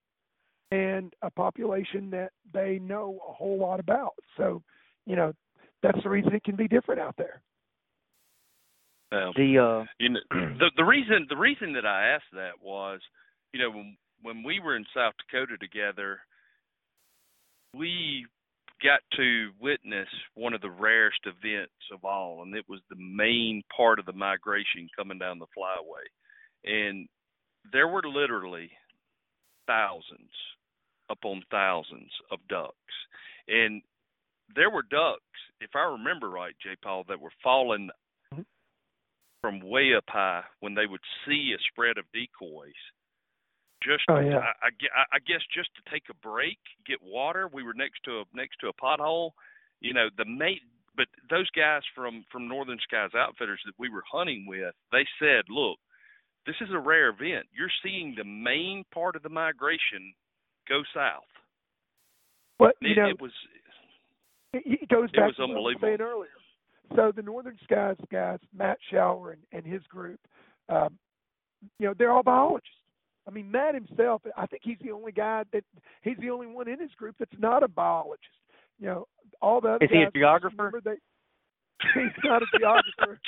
and a population that they know a whole lot about. So, you know, that's the reason it can be different out there. um, The uh you know, the the reason the reason that I asked that was, you know, when when we were in South Dakota together, we got to witness one of the rarest events of all, and it was the main part of the migration coming down the flyway, and there were literally thousands upon thousands of ducks, and there were ducks, if I remember right, J. Paul, that were falling mm-hmm. from way up high when they would see a spread of decoys Just oh, yeah. I, I, I guess just to take a break, get water. We were next to a next to a pothole. You know, the mate but those guys from from Northern Skies Outfitters that we were hunting with, they said, "Look, this is a rare event. You're seeing the main part of the migration go south." But you it, know, it was it goes back it was to what I was saying earlier. So the Northern Skies guys, Matt Shower and, and his group, um, you know, they're all biologists. I mean, Matt himself, I think he's the only guy that he's the only one in his group that's not a biologist. You know, all the other Is he a guys, geographer? remember They, he's not a geographer.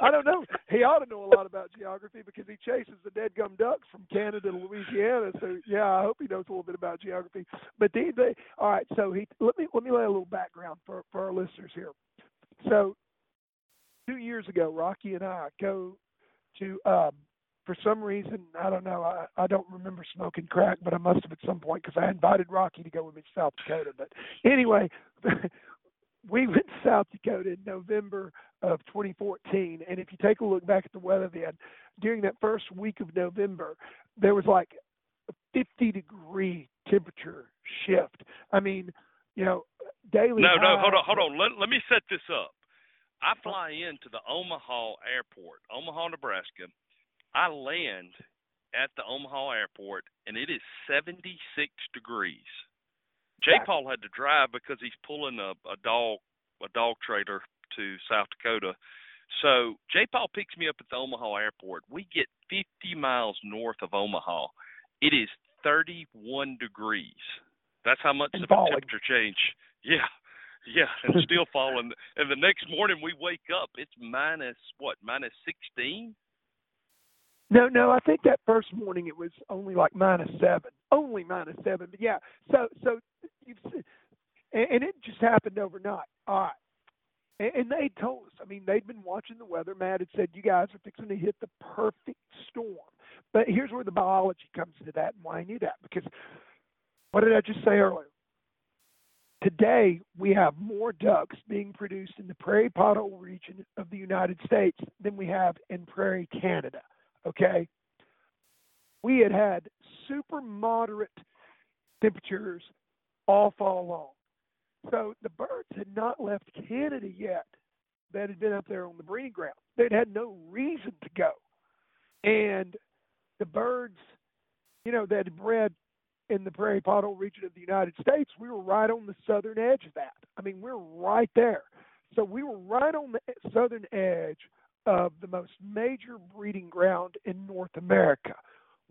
I don't know. He ought to know a lot about geography because he chases the dead gum ducks from Canada to Louisiana. So yeah, I hope he knows a little bit about geography. But they, they all right. So he let me let me lay a little background for for our listeners here. So two years ago, Rocky and I go to um for some reason I don't know I I don't remember smoking crack, but I must have at some point because I invited Rocky to go with me to South Dakota. But anyway, we went to South Dakota in November of 2014, and if you take a look back at the weather then, during that first week of November, there was like a 50 degree temperature shift. I mean, you know, daily. No, no, hold on, hold on. Let let me set this up. I oh. fly into the Omaha airport, Omaha, Nebraska. I land at the Omaha airport, and it is 76 degrees. J. Paul had to drive because he's pulling a, a dog a dog trailer to South Dakota. So J. Paul picks me up at the Omaha airport. We get 50 miles north of Omaha. It is 31 degrees. That's how much a temperature change. Yeah. Yeah, and still falling. And the next morning we wake up, it's minus what? Minus 16? No, no, I think that first morning it was only like minus seven, only minus seven. But yeah, so so you've se- and, and it just happened overnight. All right, and, and they told us. I mean, they'd been watching the weather. Matt had said you guys are fixing to hit the perfect storm. But here's where the biology comes into that, and why I knew that because what did I just say earlier? Today, we have more ducks being produced in the prairie pothole region of the United States than we have in prairie Canada. Okay? We had had super moderate temperatures all fall long. So the birds had not left Canada yet that had been up there on the breeding ground. They'd had no reason to go. And the birds, you know, that had bred in the prairie pothole region of the United States, we were right on the southern edge of that. I mean, we're right there. So we were right on the southern edge of the most major breeding ground in North America.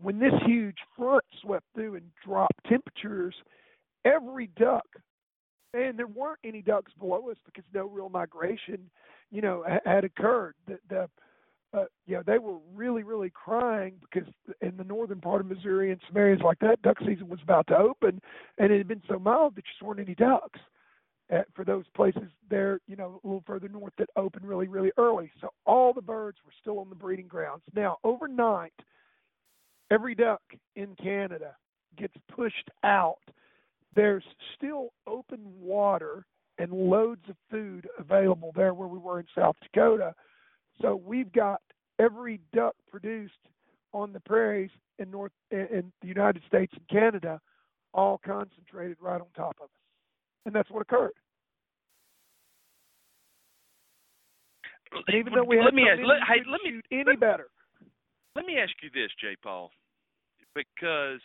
When this huge front swept through and dropped temperatures, every duck, and there weren't any ducks below us because no real migration, you know, had occurred. The, the uh, you know, they were really, really crying because in the northern part of Missouri and some areas like that, duck season was about to open, and it had been so mild that just weren't any ducks. Uh, for those places there, you know, a little further north that opened really, really early. So all the birds were still on the breeding grounds. Now, overnight, every duck in Canada gets pushed out. There's still open water and loads of food available there where we were in South Dakota. So we've got every duck produced on the prairies in North in the United States and Canada, all concentrated right on top of us, and that's what occurred. And even though we let me ask, let, hey, let me shoot any better. Let me ask you this, J. Paul, because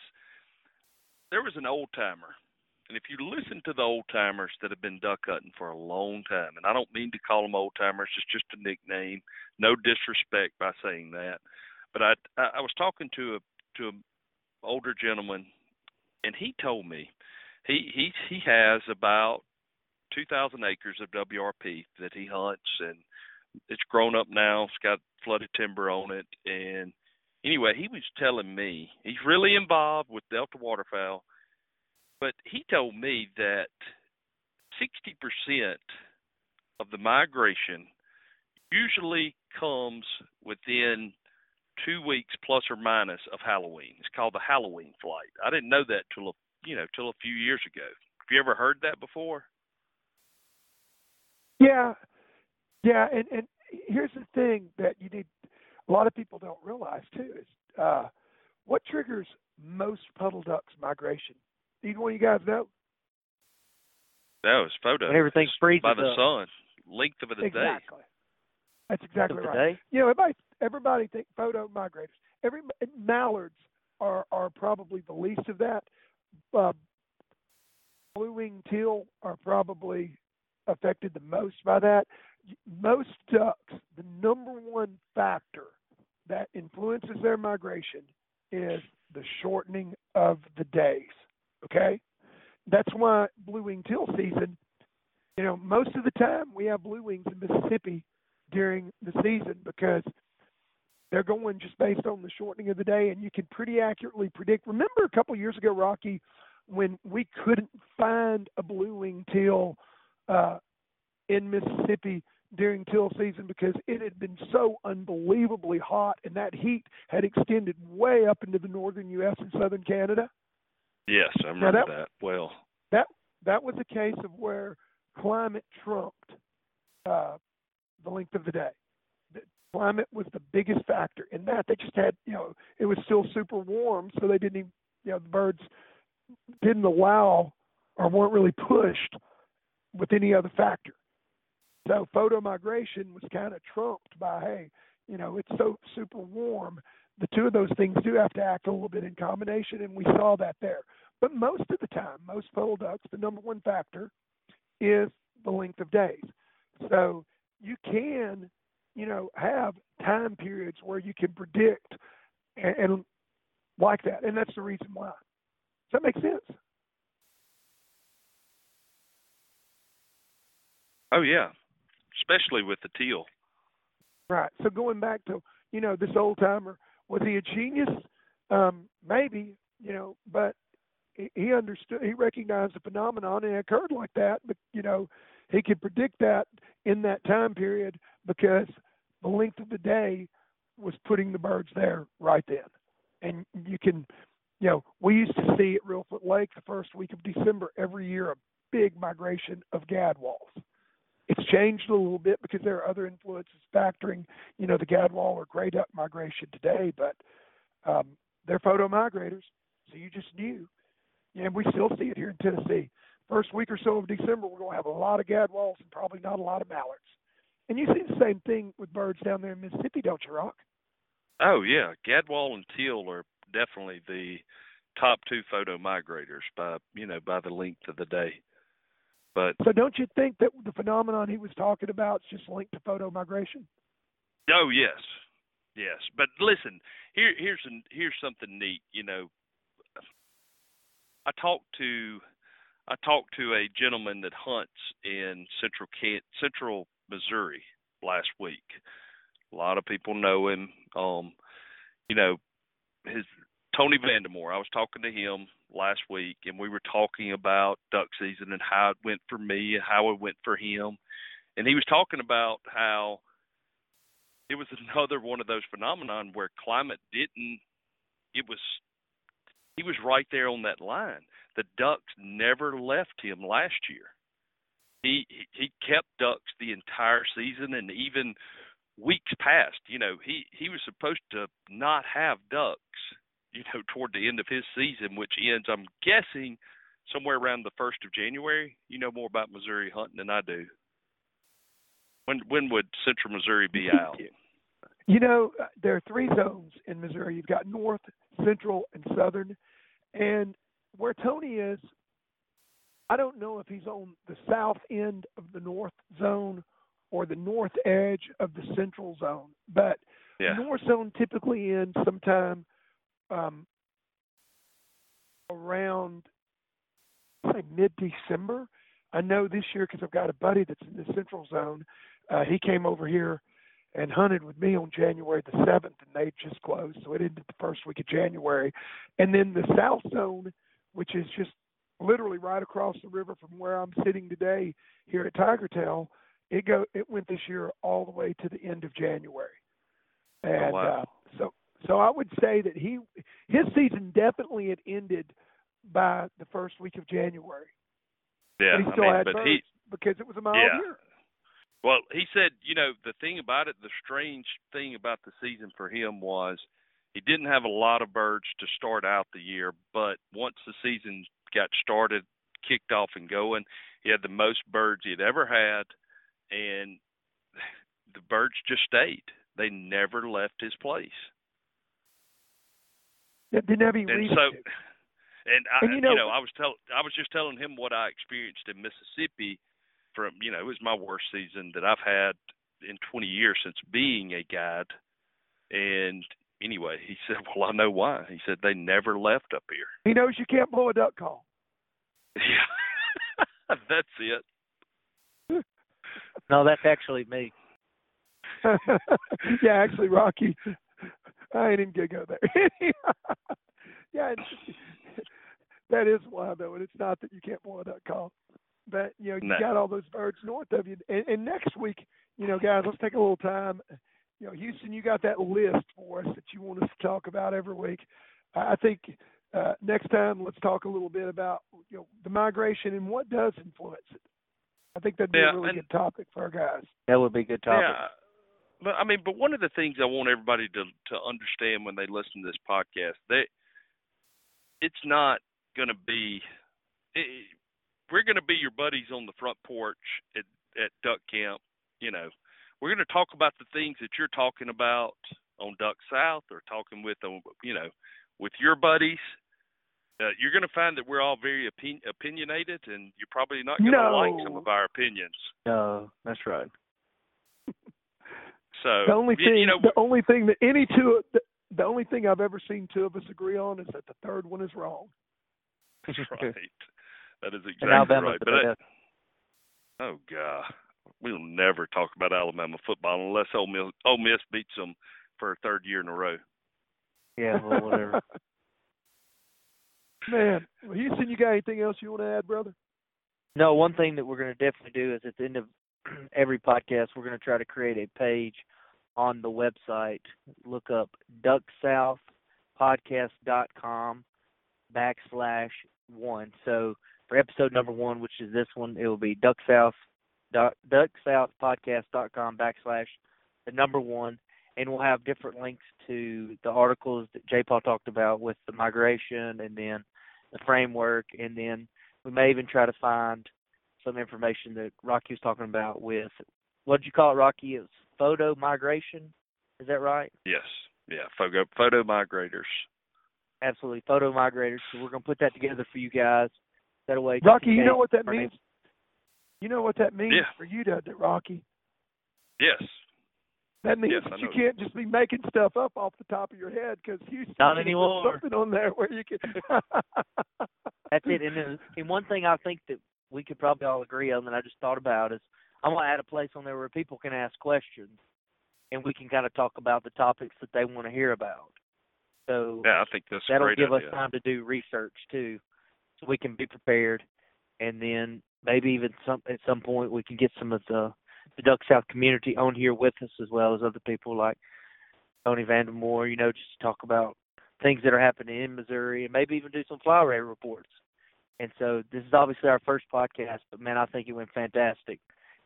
there was an old timer, and if you listen to the old timers that have been duck hunting for a long time, and I don't mean to call them old timers, it's just a nickname. No disrespect by saying that, but I I, was talking to a to an older gentleman, and he told me he he he has about two thousand acres of WRP that he hunts and it's grown up now. It's got flooded timber on it, and anyway, he was telling me he's really involved with Delta waterfowl, but he told me that sixty percent of the migration usually comes within two weeks plus or minus of Halloween. It's called the Halloween flight. I didn't know that till a you know till a few years ago. Have you ever heard that before? Yeah, yeah, and and here's the thing that you need. A lot of people don't realize too is uh, what triggers most puddle ducks migration? Either one of you guys know? No, it's photo. When everything freezes by the up. sun. Length of the day. exactly. That's exactly Of the right. day? You know, everybody everybody think photo migrators. Every mallards are are probably the least of that. Uh, blue winged teal are probably affected the most by that. Most ducks, the number one factor that influences their migration is the shortening of the days. Okay, that's why blue winged teal season. You know, most of the time we have blue wings in Mississippi during the season because they're going just based on the shortening of the day, and you can pretty accurately predict. Remember a couple years ago, Rocky, when we couldn't find a blue wing teal uh, in Mississippi during teal season because it had been so unbelievably hot, and that heat had extended way up into the northern U.S. and southern Canada. Yes, I remember that- that well. That that was a case of where climate trumped uh, the length of the day. The climate was the biggest factor in that. They just had, you know, it was still super warm, so they didn't even, you know, the birds didn't allow or weren't really pushed with any other factor. So photo migration was kind of trumped by, hey, you know, it's so super warm. The two of those things do have to act a little bit in combination, and we saw that there. But most of the time, most photo ducks, the number one factor is the length of days. So you can, you know, have time periods where you can predict and, and like that, and that's the reason why. Does that make sense? Oh yeah, especially with the teal. Right. So going back to, you know, this old timer, was he a genius? Um, maybe, you know, but he, understood, he recognized the phenomenon and it occurred like that. But, you know, he could predict that in that time period because the length of the day was putting the birds there right then. And you can, you know, we used to see at Reelfoot Lake the first week of December every year a big migration of gadwalls. It's changed a little bit because there are other influences factoring, you know, the gadwall or gray duck migration today, but um, they're photo migrators, so you just knew. And we still see it here in Tennessee. First week or so of December, we're going to have a lot of gadwalls and probably not a lot of mallards. And you see the same thing with birds down there in Mississippi, don't you, Rock? Oh yeah, gadwall and teal are definitely the top two photo migrators by you know by the length of the day. But So don't you think that the phenomenon he was talking about is just linked to photo migration? oh yes, yes. But listen, here here's an, here's something neat. You know, I talked to I talked to a gentleman that hunts in central Can- central Missouri last week. A lot of people know him. Um, you know, his Tony Vandemore. I was talking to him last week, and we were talking about duck season and how it went for me and how it went for him. And he was talking about how it was another one of those phenomenon where climate didn't. It was he was right there on that line. The ducks never left him last year. He he kept ducks the entire season and even weeks past. You know, he he was supposed to not have ducks. You know, toward the end of his season, which ends, I'm guessing, somewhere around the first of January. You know more about Missouri hunting than I do. When when would Central Missouri be out? You know, there are three zones in Missouri. You've got north, central, and southern. And where Tony is, I don't know if he's on the south end of the north zone or the north edge of the central zone. But Yeah. north zone typically ends sometime um, around say mid December. I know this year because I've got a buddy that's in the central zone. Uh, he came over here and hunted with me on January the seventh, and they just closed, so it ended the first week of January. And then the south zone, which is just literally right across the river from where I'm sitting today here at Tiger Tail, it go it went this year all the way to the end of January. And wow. uh, so so I would say that he his season definitely had ended by the first week of January. Yeah, but he I still mean, had but he because it was a mild Yeah. year. Well, he said, you know, the thing about it, the strange thing about the season for him was he didn't have a lot of birds to start out the year, but once the season got started, kicked off and going, he had the most birds he had ever had, and the birds just stayed. They never left his place. It didn't have any and reason so, and, I, And you know- I was tell I was just telling him what I experienced in Mississippi. From you know, it was my worst season that I've had in 20 years since being a guide. And anyway, he said, "Well, I know why." He said they never left up here. He knows you can't blow a duck call. Yeah, that's it. No, that's actually me. yeah, actually, Rocky, I ain't even gonna go there. yeah, it's, that is why though, and it's not that you can't blow a duck call, but you know you No. got all those birds north of you, and, and next week, you know, guys, let's take a little time. You know, Houston, you got that list for us that you want us to talk about every week. I I think uh, next time let's talk a little bit about you know the migration and what does influence it. I think that'd be Yeah, a really good topic for our guys. That would be a good topic. Yeah. But I mean, but one of the things I want everybody to to understand when they listen to this podcast, that it's not going to be it, we're going to be your buddies on the front porch at at duck camp, you know. We're going to talk about the things that you're talking about on Duck South or talking with on you know, with your buddies. Uh, you're going to find that we're all very opin- opinionated, and you're probably not going to like some of our opinions. No, that's right. So the only thing, you know, the only thing that any two, the, the only thing I've ever seen two of us agree on is that the third one is wrong. That's right. That is exactly right. But I- oh god, we'll never talk about Alabama football unless Ole Miss, Ole Miss beats them for a third year in a row. Yeah, well, whatever. Man, well, Houston, you got anything else you want to add, brother? No, one thing that we're going to definitely do is at the end of every podcast, we're going to try to create a page on the website. Look up ducksouthpodcast.com backslash one. So for episode number one, which is this one, it will be ducksouthpodcast.com backslash the number one, and we'll have different links to the articles that J. Paul talked about with the migration and then the framework, and then we may even try to find some information that Rocky was talking about with what did you call it, Rocky? It's photo migration. Is that right? Yes, yeah, photo photo migrators. Absolutely, photo migrators. So we're gonna put that together for you guys. That way, Rocky, in you know what that our means? You know what that means Yeah. for you, doesn't it, Rocky? Yes, That means Yes, that you can't just be making stuff up off the top of your head because Houston Not should anymore. something on there where you can. That's it. And then, and one thing I think that we could probably all agree on that I just thought about is I'm gonna add a place on there where people can ask questions, and we can kind of talk about the topics that they want to hear about. So yeah, I think that's that'll great give idea. us time to do research too, so we can be prepared, and then maybe even some at some point we can get some of the the Duck South community on here with us as well as other people like Tony Vandemore. You know, just to talk about things that are happening in Missouri, and maybe even do some rate reports. And so this is obviously our first podcast, but man, I think it went fantastic,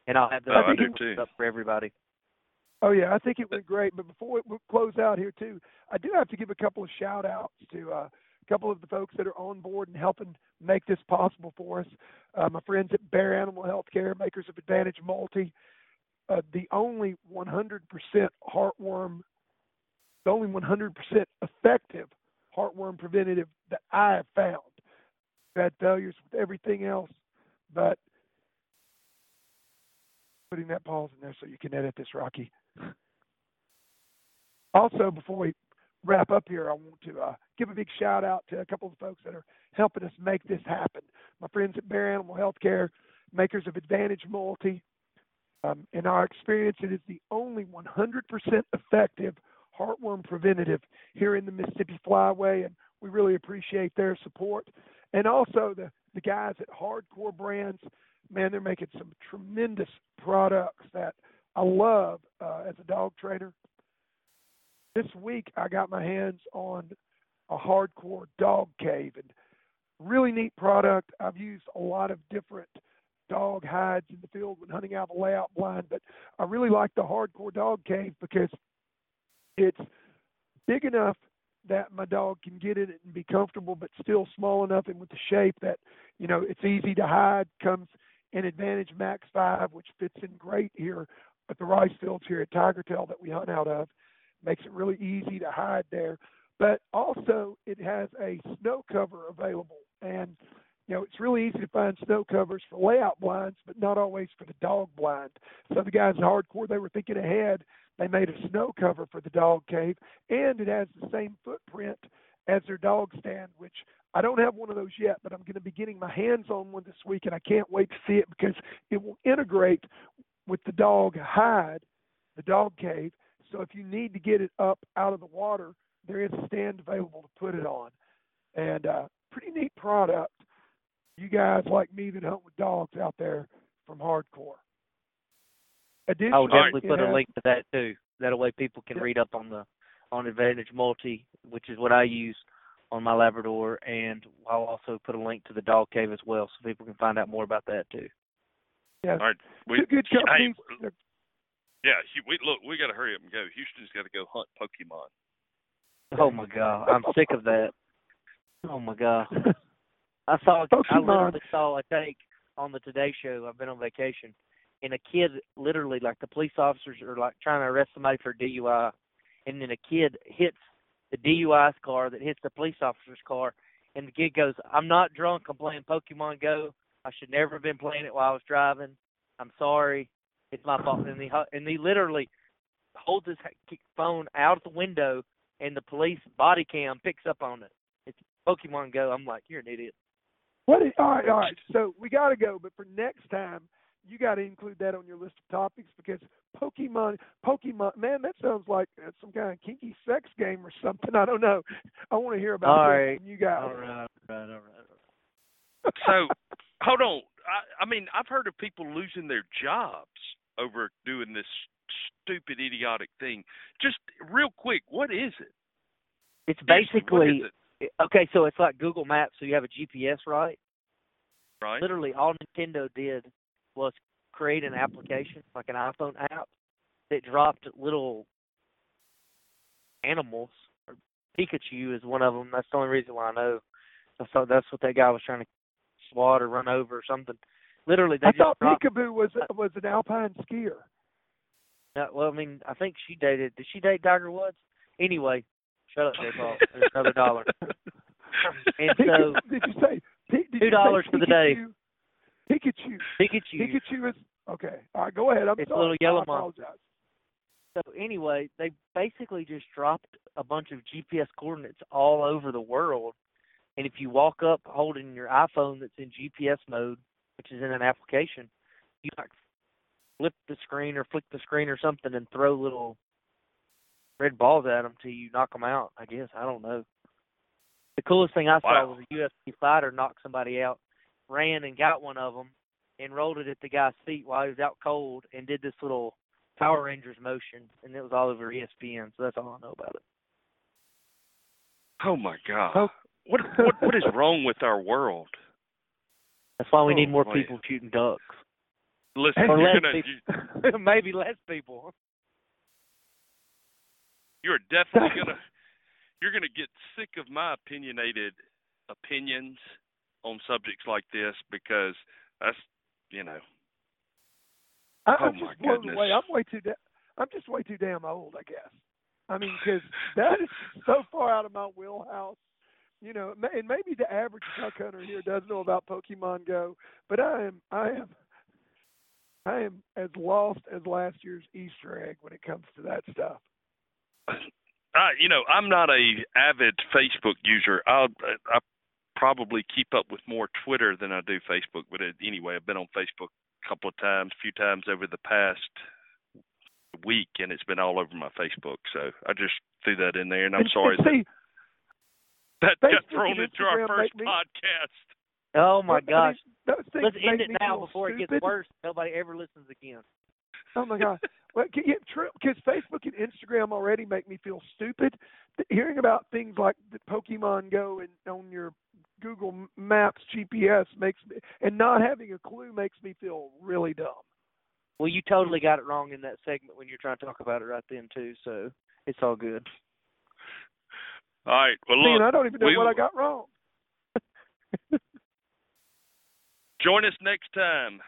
and I'll have the Oh, I do links too. up for everybody. Oh yeah, I think it went great. But before we we close out here too, I do have to give a couple of shout outs to uh, a couple of the folks that are on board and helping make this possible for us. Uh, my friends at Bayer Animal Healthcare, makers of Advantage Multi, uh, the only 100% heartworm, the only 100% effective heartworm preventative that I have found. Had failures with everything else, but putting that pause in there so you can edit this, Rocky. Also, before we wrap up here, I want to uh, give a big shout out to a couple of folks that are helping us make this happen. My friends at Bayer Animal Healthcare, makers of Advantage Multi. Um, in our experience, it is the only 100% effective heartworm preventative here in the Mississippi Flyway, and we really appreciate their support. And also the, the guys at Hardcore Brands, man, they're making some tremendous products that I love uh, as a dog trainer. This week, I got my hands on a hardcore dog cave and really neat product. I've used a lot of different dog hides in the field when hunting out of a layout blind, but I really like the hardcore dog cave because it's big enough that my dog can get in it and be comfortable, but still small enough and with the shape that you know it's easy to hide. Comes in Advantage Max Five, which fits in great here at the rice fields here at Tiger Tail that we hunt out of. Makes it really easy to hide there. But also, it has a snow cover available, and you know it's really easy to find snow covers for layout blinds, but not always for the dog blind. So the guys in hardcore they were thinking ahead. They made a snow cover for the dog cave, and it has the same footprint as their dog stand, which I don't have one of those yet, but I'm going to be getting my hands on one this week, and I can't wait to see it because it will integrate with the dog hide, the dog cave. So if you need to get it up out of the water, there is a stand available to put it on, and uh, pretty neat product. You guys like me that hunt with dogs out there from hardcore. Additionally, I'll definitely put it a link to that too. That way people can read up on the on Advantage Multi, which is what I use on my Labrador, and I'll also put a link to the dog cave as well, so people can find out more about that too. Yeah. All right, we, Two good hey, companies. yeah, we look, we got to hurry up and go. Houston's got to go hunt Pokemon. Oh my god, I'm sick of that. Oh my god. I saw Pokemon. I literally saw a take on the Today Show. I've been on vacation, and a kid literally like the police officers are like trying to arrest somebody for DUI, and then a kid hits the DUI's car that hits the police officer's car, and the kid goes, "I'm not drunk. I'm playing Pokemon Go. I should never have been playing it while I was driving. I'm sorry. It's my fault." And he and he literally holds his phone out of the window, and the police body cam picks up on it. It's Pokemon Go. I'm like, you're an idiot. What is, all right, all right. So we got to go, but for next time, you got to include that on your list of topics because Pokemon, Pokemon, man, that sounds like uh, some kind of kinky sex game or something. I don't know. I want to hear about All that right. you guys. All right, all right, all right. So, hold on. I, I mean, I've heard of people losing their jobs over doing this stupid, idiotic thing. Just real quick, what is it? It's basically is it? okay. So it's like Google Maps. So you have a GPS, right? Right. Literally, all Nintendo did was create an application, like an iPhone app, that dropped little animals. Or Pikachu is one of them. That's the only reason why I know. I thought that's what that guy was trying to swat or run over or something. Literally, they I just thought dropped. Picabo was was an alpine skier. No, well, I mean, I think she dated. Did she date Tiger Woods? Anyway, shut up, J. Paul. There's another dollar. and so, did you say did two dollars for the day. Pikachu? Pikachu. Pikachu is okay. All right, go ahead. I'm It's a little yellow I monster. apologize. So anyway, they basically just dropped a bunch of GPS coordinates all over the world, and if you walk up holding your iPhone that's in GPS mode, which is in an application, you like flip the screen or flick the screen or something and throw little red balls at them till you knock them out. I guess I don't know. The coolest thing I saw Wow. was a UFC fighter knock somebody out, ran and got one of them, and rolled it at the guy's feet while he was out cold, and did this little Power Rangers motion, and it was all over ESPN. So that's all I know about it. Oh my God. Oh. What what what is wrong with our world? That's why we Oh, need more boy. people shooting ducks, Listen, or you're less gonna you, maybe less people. you're definitely gonna you're gonna get sick of my opinionated opinions on subjects like this because that's you know I, Oh, I'm my just blown goodness. away. I'm way too. Da- I'm just way too damn old, I guess. I mean, because that is so far out of my wheelhouse. You know, and maybe the average duck hunter here doesn't know about Pokemon Go, but I am, I am, I am as lost as last year's Easter egg when it comes to that stuff. I you know I'm not a avid Facebook user. I'll I probably keep up with more Twitter than I do Facebook. But anyway, I've been on Facebook a couple of times, a few times over the past week, and it's been all over my Facebook. So I just threw that in there, and I'm And- sorry see, that that got thrown and into our first me- podcast. Oh my gosh! Let's end it now feel before it gets worse. Nobody ever listens again. Oh my god! Well, yeah, true. Because Facebook and Instagram already make me feel stupid. Hearing about things like the Pokemon Go and on your Google Maps GPS makes me, and not having a clue makes me feel really dumb. Well, you totally got it wrong in that segment when you're trying to talk about it right then too. So it's all good. All right. Well, look, and I don't even know we, what I got wrong. Join us next time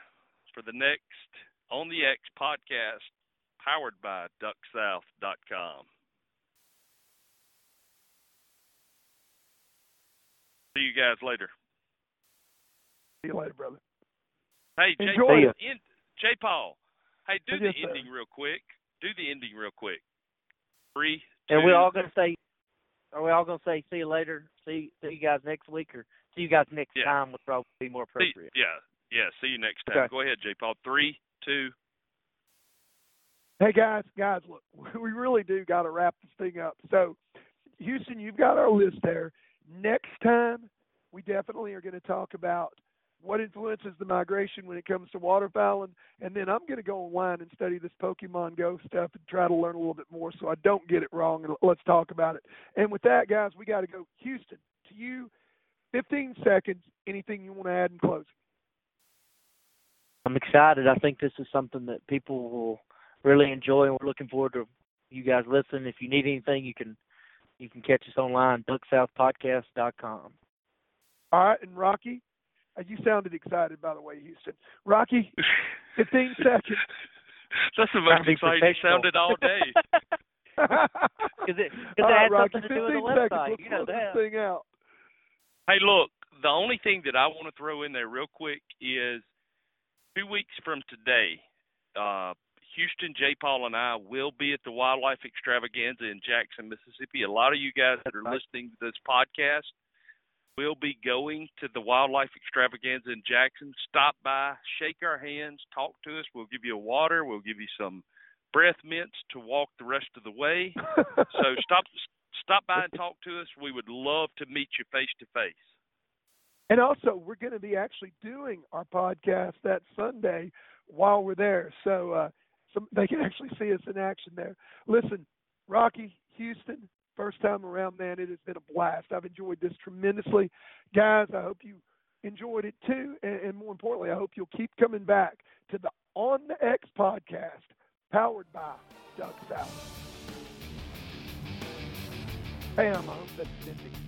for the next On the X podcast, powered by DuckSouth.com. See you guys later. See you later, brother. Hey, J. Enjoy Paul, it. end, J. Paul. Hey, do Yes, the sir. ending real quick. Do the ending real quick. Three. Two, And we're all gonna say, are we all gonna say see you later? See see you guys next week, or see you guys next Yeah. time would probably be more see, appropriate. yeah, yeah. See you next time. Okay. Go ahead, J. Paul. Three, two. Hey guys, guys, look, we really do got to wrap this thing up. So, Houston, you've got our list there. Next time, we definitely are going to talk about what influences the migration when it comes to waterfowling, and then I'm going to go online and study this Pokemon Go stuff and try to learn a little bit more so I don't get it wrong. And let's talk about it. And with that, guys, we got to go. Houston, to you, 15 seconds. Anything you want to add in closing? I'm excited. I think this is something that people will really enjoy, and we're looking forward to you guys listening. If you need anything, you can you can catch us online, ducksouthpodcast.com. All right, and Rocky, uh, you sounded excited, by the way, Houston. Rocky, 15 seconds. That's the Trying most to be exciting professional. sounded all day. Because it, 'cause it All right, has Rocky, something to do with the 15 seconds. website. Let's You know that. this thing out. Hey, look, the only thing that I want to throw in there real quick is two weeks from today, uh, Houston, J. Paul, and I will be at the Wildlife Extravaganza in Jackson, Mississippi. A lot of you guys that are listening to this podcast will be going to the Wildlife Extravaganza in Jackson. Stop by, shake our hands, talk to us. We'll give you a water. We'll give you some breath mints to walk the rest of the way. so stop stop by and talk to us. We would love to meet you face to face. And also, we're going to be actually doing our podcast that Sunday while we're there, so uh, some, they can actually see us in action there. Listen, Rocky, Houston, first time around, man, it has been a blast. I've enjoyed this tremendously, guys. I hope you enjoyed it too, and, and more importantly, I hope you'll keep coming back to the On the X podcast, powered by Duck South. Hey, I'm home. That's.